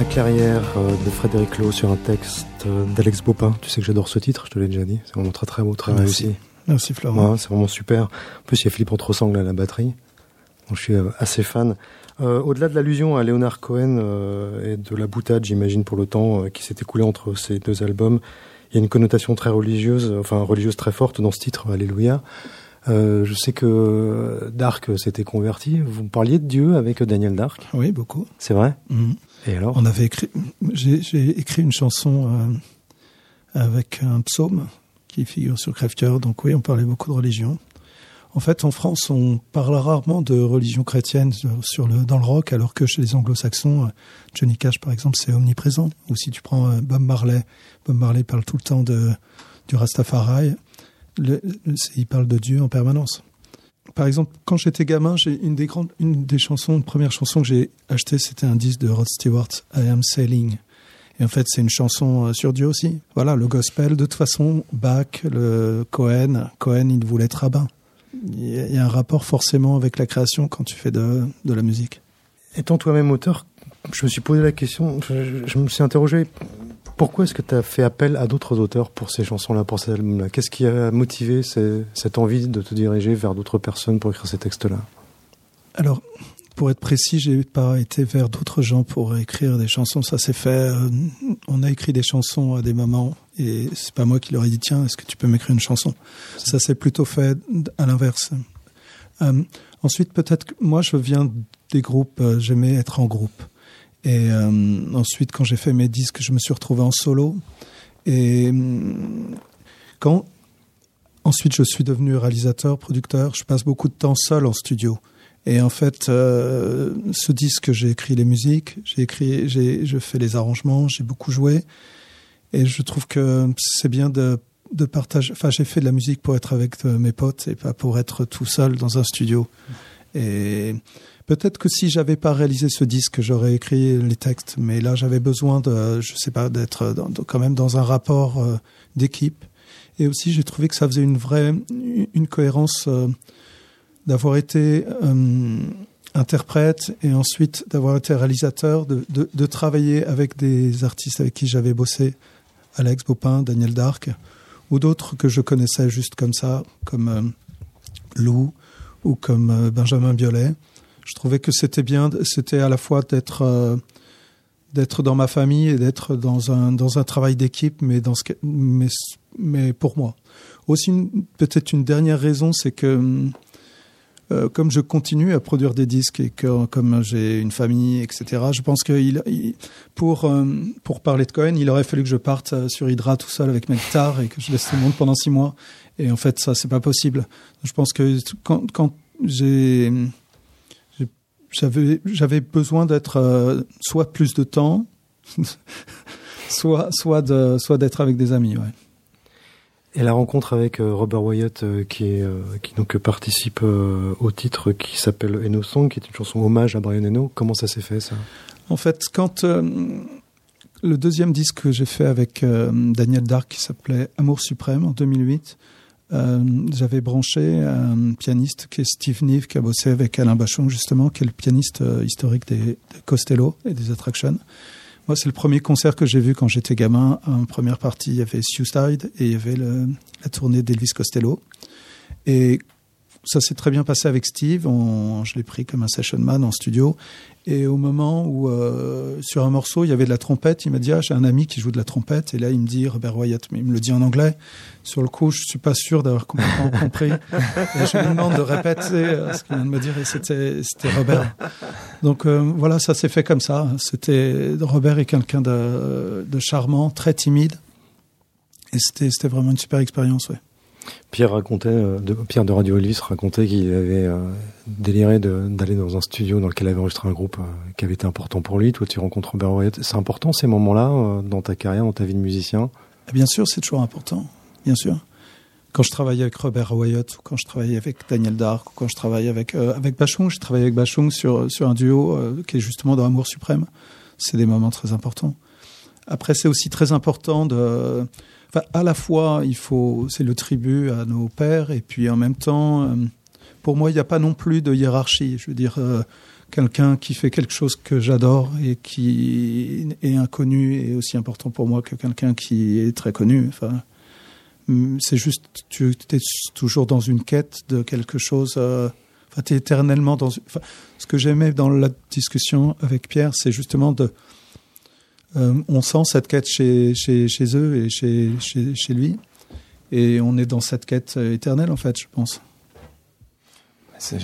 La clairière euh, de Frédéric Lowe sur un texte euh, d'Alex Bopin. Tu sais que j'adore ce titre, je te l'ai déjà dit. C'est vraiment très très beau, très Merci. réussi. Merci Florent. Ouais, c'est vraiment super. En plus, il y a Philippe Entresangle à la batterie. Donc, je suis euh, assez fan. Euh, Au-delà de l'allusion à Leonard Cohen euh, et de la boutade, j'imagine, pour le temps euh, qui s'est écoulé entre ces deux albums, il y a une connotation très religieuse, enfin religieuse très forte dans ce titre, Alléluia. Euh, je sais que Dark s'était converti. Vous parliez de Dieu avec Daniel Dark? Oui, beaucoup. C'est vrai? Mhm. On avait écrit, j'ai écrit une chanson euh, avec un psaume qui figure sur Crève-Cœur. Donc oui, on parlait beaucoup de religion. En fait, en France, on parle rarement de religion chrétienne sur- le, dans le rock, alors que chez les anglo-saxons, euh, Johnny Cash, par exemple, c'est omniprésent. Ou si tu prends euh, Bob Marley, Bob Marley parle tout le temps de, du Rastafari. Il parle de Dieu en permanence. Par exemple, quand j'étais gamin, j'ai une des grandes, une des chansons, une première chanson que j'ai achetée, c'était un disque de Rod Stewart, I Am Sailing. Et en fait, c'est une chanson euh, sur Dieu aussi. Voilà, le gospel, de toute façon, Bach, le Cohen, Cohen, il voulait être rabbin. Il y a- un rapport forcément avec la création quand tu fais de, de la musique. Étant toi-même auteur, je me suis posé la question, je me suis interrogé, pourquoi est-ce que tu as fait appel à d'autres auteurs pour ces chansons-là, pour cet album-là? Qu'est-ce qui a motivé cette envie de te diriger vers d'autres personnes pour écrire ces textes-là? Alors, pour être précis, j'ai pas été vers d'autres gens pour écrire des chansons. Ça s'est fait. euh, on a écrit des chansons à des moments, et c'est pas moi qui leur ai dit tiens, est-ce que tu peux m'écrire une chanson? Ça s'est plutôt fait à l'inverse. Euh, ensuite, peut-être que moi, je viens des groupes. euh, J'aimais être en groupe. Et euh, ensuite, quand j'ai fait mes disques, je me suis retrouvé en solo. Et hum, quand ensuite je suis devenu réalisateur, producteur, je passe beaucoup de temps seul en studio. Et en fait, euh, ce disque, j'ai écrit les musiques, j'ai écrit, j'ai, je fais les arrangements, j'ai beaucoup joué. Et je trouve que c'est bien de, de partager. Enfin, j'ai fait de la musique pour être avec euh, mes potes et pas pour être tout seul dans un studio. Et peut-être que si j'avais pas réalisé ce disque, j'aurais écrit les textes. Mais là, j'avais besoin de, je sais pas, d'être quand même dans un rapport euh, d'équipe. Et aussi, j'ai trouvé que ça faisait une vraie, une cohérence. euh, d'avoir été euh, interprète et ensuite d'avoir été réalisateur, de, de, de travailler avec des artistes avec qui j'avais bossé, Alex Bopin, Daniel Dark, ou d'autres que je connaissais juste comme ça, comme Lou ou comme euh, Benjamin Biolay. Je trouvais que c'était bien, c'était à la fois d'être euh, d'être dans ma famille et d'être dans un dans un travail d'équipe, mais dans ce mais mais pour moi. Aussi peut-être une dernière raison, c'est que euh, comme je continue à produire des disques et que comme j'ai une famille, etc. Je pense que pour pour parler de Cohen, il aurait fallu que je parte sur Hydra tout seul avec ma guitare et que je laisse tout le monde pendant six mois. Et en fait, ça c'est pas possible. Je pense que quand, quand j'ai j'avais j'avais besoin d'être soit plus de temps, soit soit de soit d'être avec des amis. Ouais. Et la rencontre avec euh, Robert Wyatt, euh, qui, est, euh, qui donc participe au titre qui s'appelle Eno Song, qui est une chanson hommage à Brian Eno, comment ça s'est fait ça? En fait, quand le deuxième disque que j'ai fait avec Daniel Dark, qui s'appelait Amour suprême en 2008, j'avais branché un pianiste qui est Steve Neve, qui a bossé avec Alain Bachon justement, qui est le pianiste historique des, Costello et des Attractions. Moi, c'est le premier concert que j'ai vu quand j'étais gamin. En première partie, il y avait Suicide et il y avait la tournée d'Elvis Costello. Et ça s'est très bien passé avec Steve. Je l'ai pris comme un session man en studio. Et au moment où, euh, sur un morceau, il y avait de la trompette, il m'a dit Ah, j'ai un ami qui joue de la trompette. Et là, il me dit Robert Wyatt, mais il me le dit en anglais. Sur le coup, je suis pas sûr d'avoir complètement compris. Et je lui demande de répéter euh, ce qu'il vient de me dire. Et c'était, Robert. Donc euh, voilà, ça s'est fait comme ça. C'était Robert est quelqu'un de, charmant, très timide. Et c'était, c'était vraiment une super expérience, ouais. Pierre racontait, euh, de, Pierre de Radio Elvis racontait qu'il avait euh, déliré d'aller dans un studio dans lequel il avait enregistré un groupe euh, qui avait été important pour lui. Toi, tu rencontres Robert Wyatt. C'est important ces moments-là dans ta carrière, dans ta vie de musicien? Ah, Bien sûr, c'est toujours important. Bien sûr. Quand je travaillais avec Robert Wyatt, ou quand je travaillais avec Daniel Dark, ou quand je travaillais avec avec Bachung, je travaillais avec Bachung sur sur un duo qui est justement dans Amour suprême. C'est des moments très importants. Après, c'est aussi très important de à la fois, il faut, c'est le tribut à nos pères, et puis en même temps, euh, pour moi, il n'y a pas non plus de hiérarchie. Je veux dire, euh, quelqu'un qui fait quelque chose que j'adore et qui est inconnu est aussi important pour moi que quelqu'un qui est très connu. Enfin, mm, c'est juste, tu es toujours dans une quête de quelque chose. Euh, enfin, tu es éternellement dans. Enfin, ce que j'aimais dans la discussion avec Pierre, c'est justement de euh, on sent cette quête chez, chez, chez eux et chez, chez, chez, lui. Et on est dans cette quête éternelle, en fait, je pense.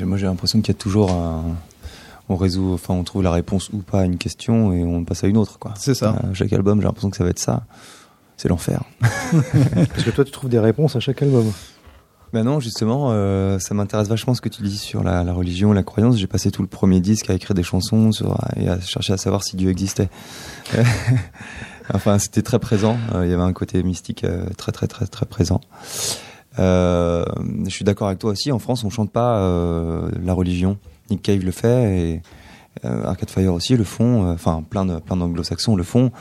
Moi, j'ai l'impression qu'il y a toujours un. On résout, enfin, on trouve la réponse ou pas à une question et on passe à une autre, quoi. C'est ça. À chaque album, j'ai l'impression que ça va être ça. C'est l'enfer. Parce que toi, tu trouves des réponses à chaque album. Ben non, justement, euh, ça m'intéresse vachement ce que tu dis sur la, la religion, la croyance. J'ai passé tout le premier disque à écrire des chansons et à chercher à savoir si Dieu existait. enfin, c'était très présent. Euh, il y avait un côté mystique euh, très très très très présent. Je suis d'accord avec toi aussi. En France, on chante pas la religion. Nick Cave le fait et Arcade Fire aussi le font. Enfin, plein plein d'anglo-saxons le font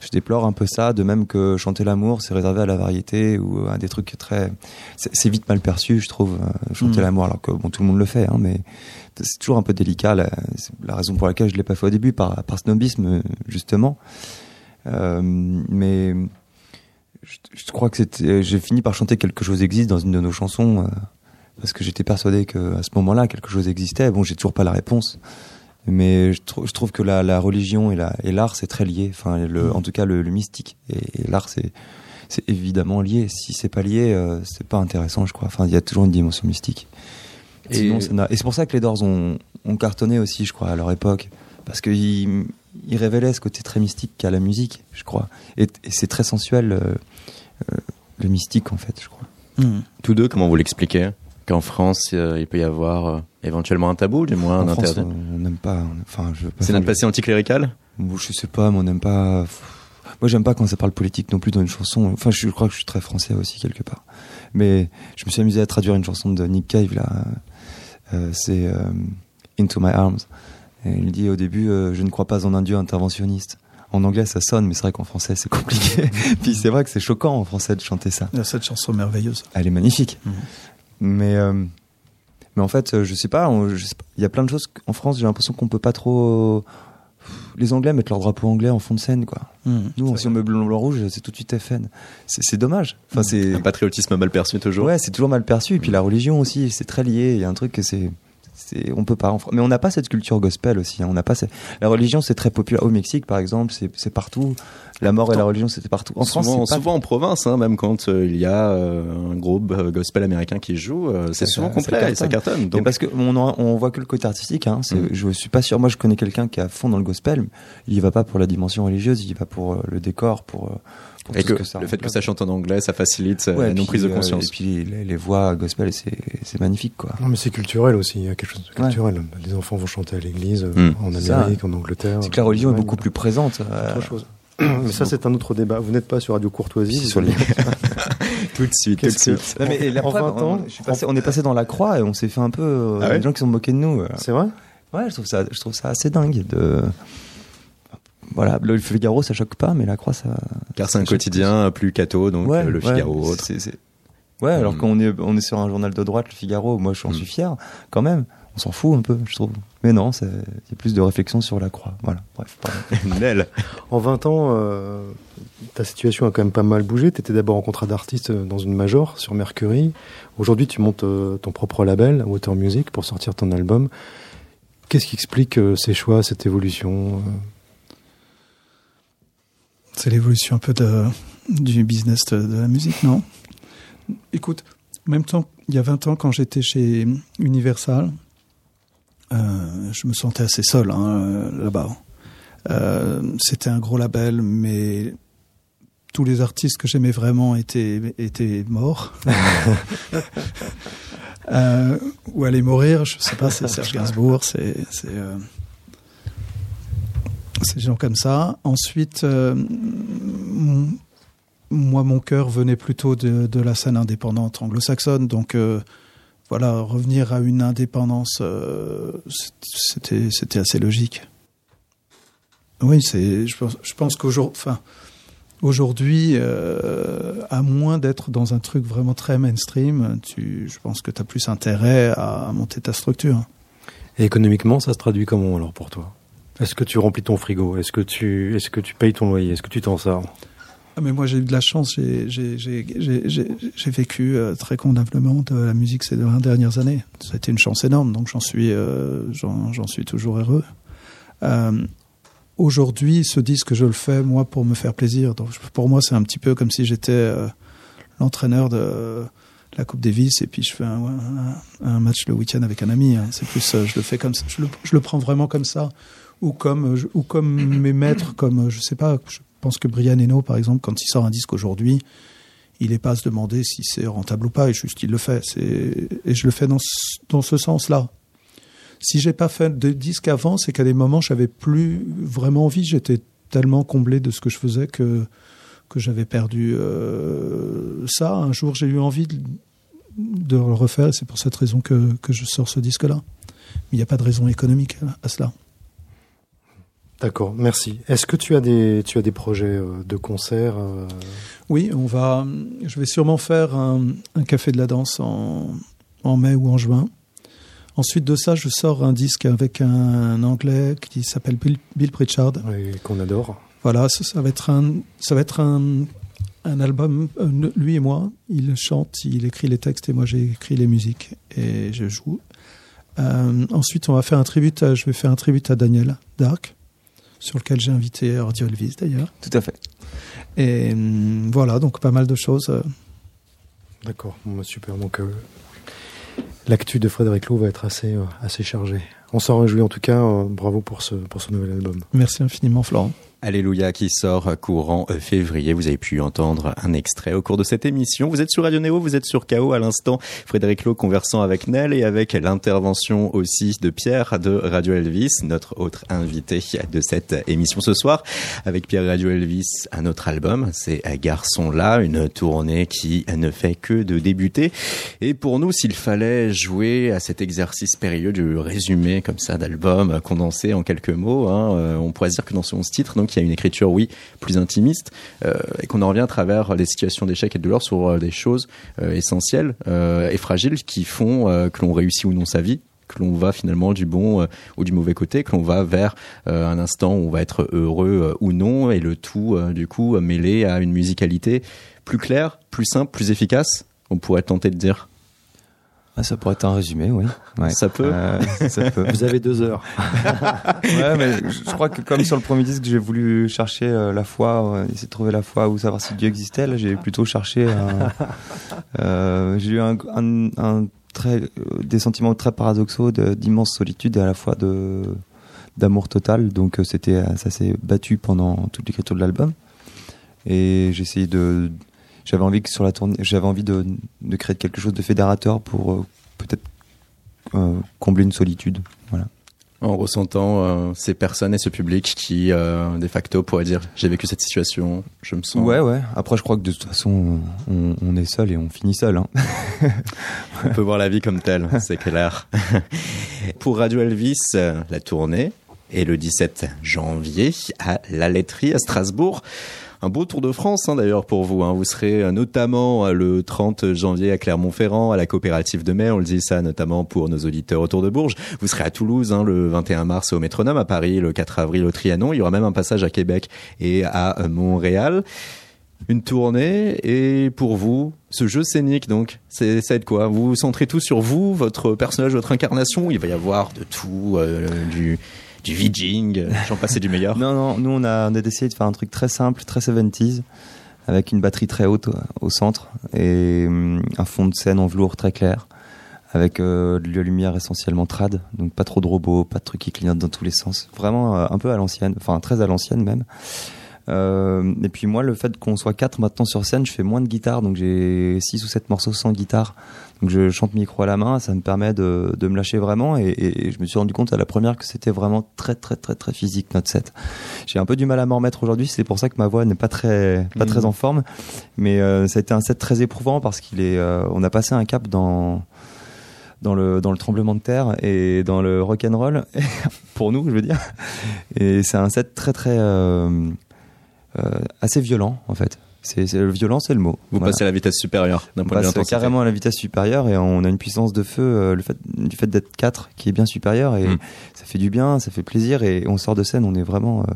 je déplore un peu ça, de même que chanter l'amour, c'est réservé à la variété ou à des trucs très, c'est vite mal perçu, je trouve, euh, chanter mm. l'amour, alors que bon, tout le monde le fait, hein, mais c'est toujours un peu délicat. La, la, raison pour laquelle je l'ai pas fait au début, par, par snobisme justement. Euh, mais je, je, crois que c'était, j'ai fini par chanter quelque chose existe dans une de nos chansons. Euh, parce que j'étais persuadé que à ce moment-là quelque chose existait. Bon, j'ai toujours pas la réponse mais je, je, trouve que la, la religion et l'art c'est très lié. Enfin le, en tout cas le, le mystique et, l'art c'est c'est évidemment lié. Si c'est pas lié euh, c'est pas intéressant je crois. Enfin il y a toujours une dimension mystique. Et, et c'est pour ça que les Doors ont, ont, cartonné aussi je crois à leur époque. Parce qu'ils ils révélaient ce côté très mystique qu'a la musique je crois. Et, et c'est très sensuel euh, euh, le mystique en fait je crois. Mm. tous deux comment vous l'expliquez? Qu'en France euh, il peut y avoir éventuellement un tabou, du moins un interdit. On n'aime pas. Enfin, je. C'est notre passé anticlérical. Je sais pas, mais on n'aime pas. Moi, j'aime pas quand ça parle politique non plus dans une chanson. Enfin, je crois que je suis très français aussi quelque part. Mais je me suis amusé à traduire une chanson de Nick Cave là. Euh, c'est euh, Into My Arms. Et il dit au début, euh, je ne crois pas en un dieu interventionniste. En anglais, ça sonne, mais c'est vrai qu'en français, c'est compliqué. Puis c'est vrai que c'est choquant en français de chanter ça. Cette chanson merveilleuse. Elle est magnifique. Mhm. Mais mais en fait, euh, je sais pas, il y a plein de choses en France, j'ai l'impression qu'on peut pas trop les Anglais mettent leur drapeau anglais en fond de scène, quoi. Mmh, Nous, si on met blanc, blanc, rouge, c'est tout de suite FN. C'est c'est dommage. Enfin, c'est Un patriotisme mal perçu toujours. Ouais, c'est toujours mal perçu. Et puis la religion aussi, c'est très lié. Il y a un truc que c'est. C'est- On peut pas. en Mais on n'a pas cette culture gospel aussi. hein. On n'a pas. cette- La religion, c'est très populaire. Au Mexique, par exemple, c'est partout. La mort et la religion, c'était partout. En France, souvent, c'est pas- souvent en province, hein, même quand euh, il y a euh, un groupe euh, gospel américain qui joue, euh, c'est Ça- souvent ça complet et ça cartonne. Donc, parce que on, en- on voit que le côté artistique. Hein, Mm. Je suis pas sûr. Moi, je connais quelqu'un qui est à fond dans le gospel. Il y va pas pour la dimension religieuse. Il y va pour le décor, pour. Pour et tout que, ce le fait que ça chante en anglais, ça facilite euh, Ouais, la non puis, prise de euh, conscience. et puis les, les voix gospel, c'est magnifique, quoi. Non, mais c'est culturel aussi. Il y a quelque chose de Ouais. culturel. Les enfants vont chanter à l'église euh, Mm. en ça. Amérique, en Angleterre. C'est que la religion est beaucoup plus présente. euh, Autre chose. Mais ça, c'est un autre débat. Vous n'êtes pas sur Radio Courtoisie. Sur les- tout de suite, tout de que- suite. Non, mais et la En preuve, 20 ans, on, passé- est passé dans la croix et on s'est fait un peu. Ah ouais des gens qui sont moqués de nous. C'est vrai? Ouais, je trouve ça, je trouve ça assez dingue de. Voilà, le Figaro ça choque pas, mais la croix ça. Car c'est un quotidien euh, plus catho, donc Ouais, euh, le ouais, Figaro Ouais, alors Mm. qu'on est, on est sur un journal de droite, le Figaro, moi j'en Mm. suis fier, quand même. On s'en fout un peu, je trouve. Mais non, c'est- il y a plus de réflexion sur la croix. Voilà, bref. Nel. En 20 ans, euh, ta situation a quand même pas mal bougé. Tu étais d'abord en contrat d'artiste dans une major sur Mercury. Aujourd'hui, tu montes euh, ton propre label, Water Music, pour sortir ton album. Qu'est-ce qui explique euh, ces choix, cette évolution euh? C'est l'évolution un peu de, du business de, de la musique, non? Écoute, en même temps, il y a 20 ans, quand j'étais chez Universal, euh, je me sentais assez seul hein, là-bas. Euh, C'était un gros label, mais tous les artistes que j'aimais vraiment étaient, étaient morts. euh, ou allaient mourir, je sais pas, c'est Serge Gainsbourg, c'est... des gens comme ça. Ensuite, euh, moi, mon cœur venait plutôt de, la scène indépendante anglo-saxonne. Donc, euh, voilà, revenir à une indépendance, euh, c'était, assez logique. Oui, je pense, qu'aujourd'hui, à moins d'être dans un truc vraiment très mainstream, je pense que tu as plus intérêt à monter ta structure. Et économiquement, ça se traduit comment alors pour toi? Est-ce que tu remplis ton frigo? Est-ce que tu, est-ce que tu payes ton loyer? Est-ce que tu t'en sors? Ah, mais moi j'ai eu de la chance, j'ai vécu euh, très convenablement de la musique ces 20 dernières années. Ça a été une chance énorme, donc j'en suis, euh, suis toujours heureux. Euh, Aujourd'hui, ce disque, je le fais moi pour me faire plaisir. Donc pour moi, c'est un petit peu comme si j'étais euh, l'entraîneur de la Coupe Davis et puis je fais un, match le week-end avec un ami. hein. C'est plus, je le fais comme je le, je le prends vraiment comme ça, ou comme, mes maîtres, comme euh, je sais pas. Je pense que Brian Eno, par exemple, quand il sort un disque aujourd'hui, il n'est pas à se demander si c'est rentable ou pas, et juste il le fait. Et je le fais dans ce, sens-là. Si j'ai pas fait de disque avant, c'est qu'à des moments j'avais plus vraiment envie. J'étais tellement comblé de ce que je faisais que j'avais perdu euh, ça. Un jour, j'ai eu envie de, le refaire. et C'est pour cette raison que que je sors ce disque-là. Mais il n'y a pas de raison économique à cela. D'accord, merci. Est-ce que tu as des, tu as des projets euh, de concert euh, Oui, on va. Je vais sûrement faire un, un café de la danse en, en mai ou en juin. Ensuite de ça, je sors un disque avec un Anglais qui s'appelle Bill, Bill Pritchard. oui, qu'on adore Voilà, ça, ça va être un, ça va être un, un album. euh, lui et moi, il chante, il écrit les textes et moi j'ai écrit les musiques et je joue. Euh, ensuite, on va faire un tribute. À, je vais faire un tribute à Daniel Dark, sur lequel j'ai invité Audio Elvis d'ailleurs. Tout à fait. Et hum, voilà, donc pas mal de choses. euh. D'accord, bon, bah, super. Donc, euh, l'actu de Frédéric Lowe va être assez, euh, assez chargée. On s'en réjouit en tout cas. euh, bravo pour ce, pour ce nouvel album. Merci infiniment, Florent. Alléluia qui sort courant euh, février. Vous avez pu entendre un extrait au cours de cette émission. Vous êtes sur Radio Néo, vous êtes sur KO à l'instant. Frédéric Lowe conversant avec Nel et avec l'intervention aussi de Pierre de Radio Elvis, notre autre invité de cette émission ce soir. Avec Pierre Radio Elvis, un autre album, c'est Garçon là, une tournée qui ne fait que de débuter. Et pour nous, s'il fallait jouer à cet exercice périlleux du résumé comme ça d'album condensé en quelques mots, hein, euh, on pourrait dire que dans ce 11 titres, donc il y a une écriture, oui, plus intimiste, euh, et qu'on en revient à travers des situations d'échec et de douleur sur euh, des choses euh, essentielles et fragiles qui font que l'on réussit ou non sa vie que l'on va finalement du bon ou du mauvais côté, que l'on va vers un instant où on va être heureux ou non, et le tout du coup mêlé à une musicalité plus claire, plus simple, plus efficace. On pourrait tenter de dire. Ah, ça pourrait être un résumé, oui. Ouais. Ça peut. ça peut. Vous avez deux heures. ouais, mais je crois que comme sur le premier disque, j'ai voulu chercher la foi, essayer de trouver la foi ou savoir si Dieu existait. Là, j'ai plutôt cherché. Euh, j'ai eu un, un, un très, euh, des sentiments très paradoxaux d'immense solitude et à la fois de d'amour total. Donc euh, c'était euh, ça s'est battu pendant toute l'écriture de l'album. Et j'ai essayé de j'avais envie que sur la tournée j'avais envie de, de, créer quelque chose de fédérateur pour peut-être combler une solitude. Voilà en ressentant euh, ces personnes et ce public qui, euh, de facto, pourrait dire j'ai vécu cette situation, je me sens. Ouais, ouais. Après, je crois que de toute façon, on, on est seul et on finit seul. Hein. on peut voir la vie comme telle, c'est clair. Pour Radio Elvis, euh, la tournée est le 17 janvier à la laiterie à Strasbourg un beau Tour de France hein, d'ailleurs pour vous. Hein. Vous serez euh, notamment euh, le 30 janvier à Clermont-Ferrand, à la coopérative de mai. On le dit ça notamment pour nos auditeurs autour de Bourges. Vous serez à Toulouse hein, le 21 mars au Métronome, à Paris le 4 avril au Trianon. Il y aura même un passage à Québec et à euh, Montréal une tournée et pour vous ce jeu scénique donc c'est ça être quoi? Vous vous centrez tout sur vous votre personnage votre incarnation? Il va y avoir de tout du du VJing, j'en passais du meilleur. Non, non, nous on a, on a essayé de faire un truc très simple, très 70s, avec une batterie très haute au centre et hum, un fond de scène en velours très clair, avec euh, de la lumière essentiellement trad, donc pas trop de robots, pas de trucs qui clignotent dans tous les sens. Vraiment euh, un peu à l'ancienne, enfin très à l'ancienne même. Euh, et puis moi, le fait qu'on soit quatre maintenant sur scène, je fais moins de guitare, donc j'ai six ou sept morceaux sans guitare. Donc je chante micro à la main, ça me permet de, de me lâcher vraiment. Et, et, je me suis rendu compte à la première que c'était vraiment très très très très physique notre set. J'ai un peu du mal à m'en remettre aujourd'hui, c'est pour ça que ma voix n'est pas très pas très mmh. en forme. Mais euh, ça a été un set très éprouvant parce qu'il est, euh, on a passé un cap dans dans le dans le tremblement de terre et dans le rock and roll pour nous, je veux dire. Et c'est un set très très euh, assez violent en fait. C'est le violent, c'est le mot. Vous passez à la vitesse supérieure de vue carrément à la vitesse supérieure et on a une puissance de feu euh, le fait, du fait d'être 4 qui est bien supérieure et hmm. ça fait du bien, ça fait plaisir et on sort de scène, on est vraiment euh,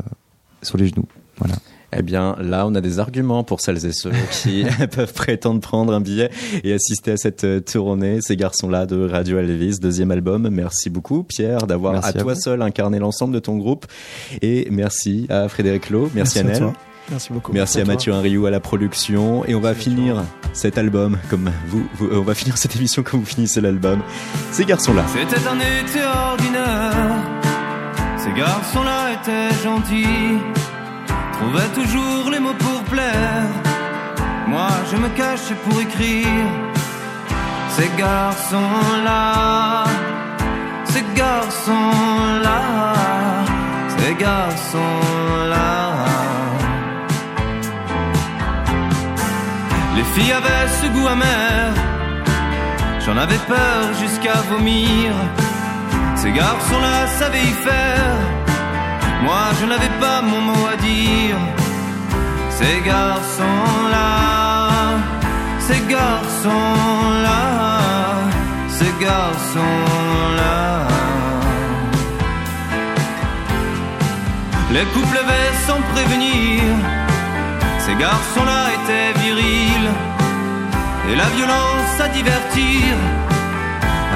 sur les genoux. Voilà. Eh bien, là, on a des arguments pour celles et ceux qui peuvent prétendre prendre un billet et assister à cette tournée. Ces garçons-là de Radio Elvis, deuxième album. Merci beaucoup, Pierre, d'avoir à, toi seul incarné l'ensemble de ton groupe. Et merci à Frédéric Lowe. Merci, merci À Merci beaucoup. Merci à Mathieu Henriou à la production. Et on va finir cet album comme vous, euh, on va finir cette émission comme vous finissez l'album. Ces garçons-là. C'était un été ordinaire. Ces garçons-là étaient gentils. Trouvaient toujours les mots pour plaire. Moi, je me cachais pour écrire. Ces garçons-là. Les filles avaient ce goût amer, j'en avais peur jusqu'à vomir. Ces garçons-là savaient y faire, moi je n'avais pas mon mot à dire. Ces garçons-là, ces garçons-là, ces garçons-là. Les couples avaient sans prévenir ces garçons-là étaient virils et la violence à divertir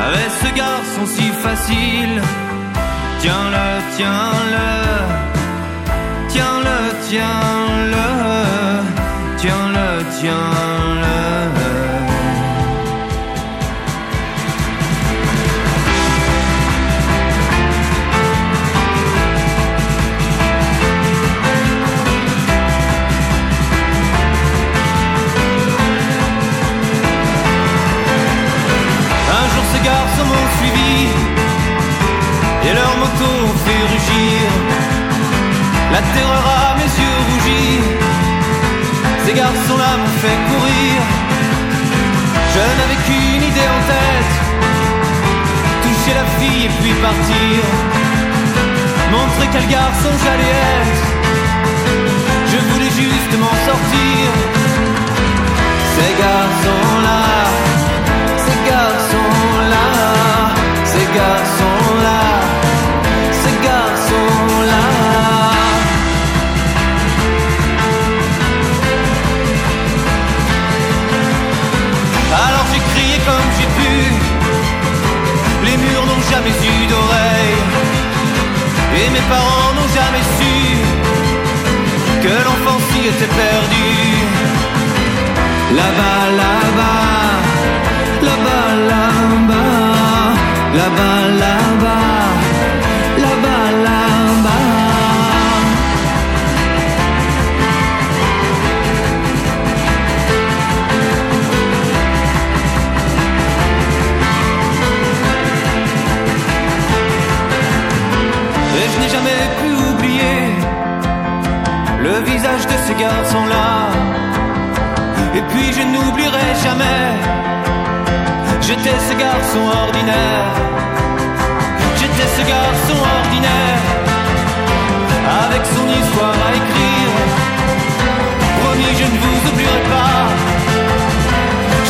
avec ce garçon si facile. Tiens-le, tiens-le, tiens-le, tiens-le, tiens-le, tiens-le. Et leur moto fait rugir. La terreur à mes yeux rougis. Ces garçons-là m'ont fait courir. Je n'avais qu'une idée en tête toucher la fille et puis partir. Montrer quel garçon j'allais être. Je voulais juste m'en sortir. Ces garçons-là, garçons-là, ces garçons-là. Alors j'ai crié comme j'ai pu, les murs n'ont jamais eu d'oreilles, et mes parents n'ont jamais su que l'enfant s'y était perdu. Là-bas, là-bas, là-bas, là-bas, là-bas, là-bas. Et je n'ai jamais pu oublier le visage de ces garçons-là. Et puis je n'oublierai jamais, j'étais ce garçon ordinaire. J'étais ce garçon ordinaire, avec son histoire à écrire. Promis, je ne vous oublierai pas,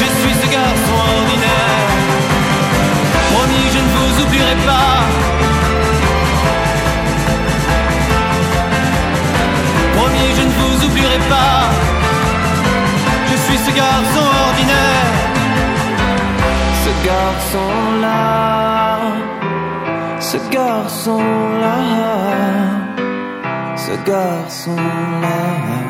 je suis ce garçon ordinaire. Promis, je ne vous oublierai pas. Promis, je ne vous oublierai pas. Je suis ce garçon ordinaire. Ce garçon-là. Ce garçon-là. Ce garçon-là.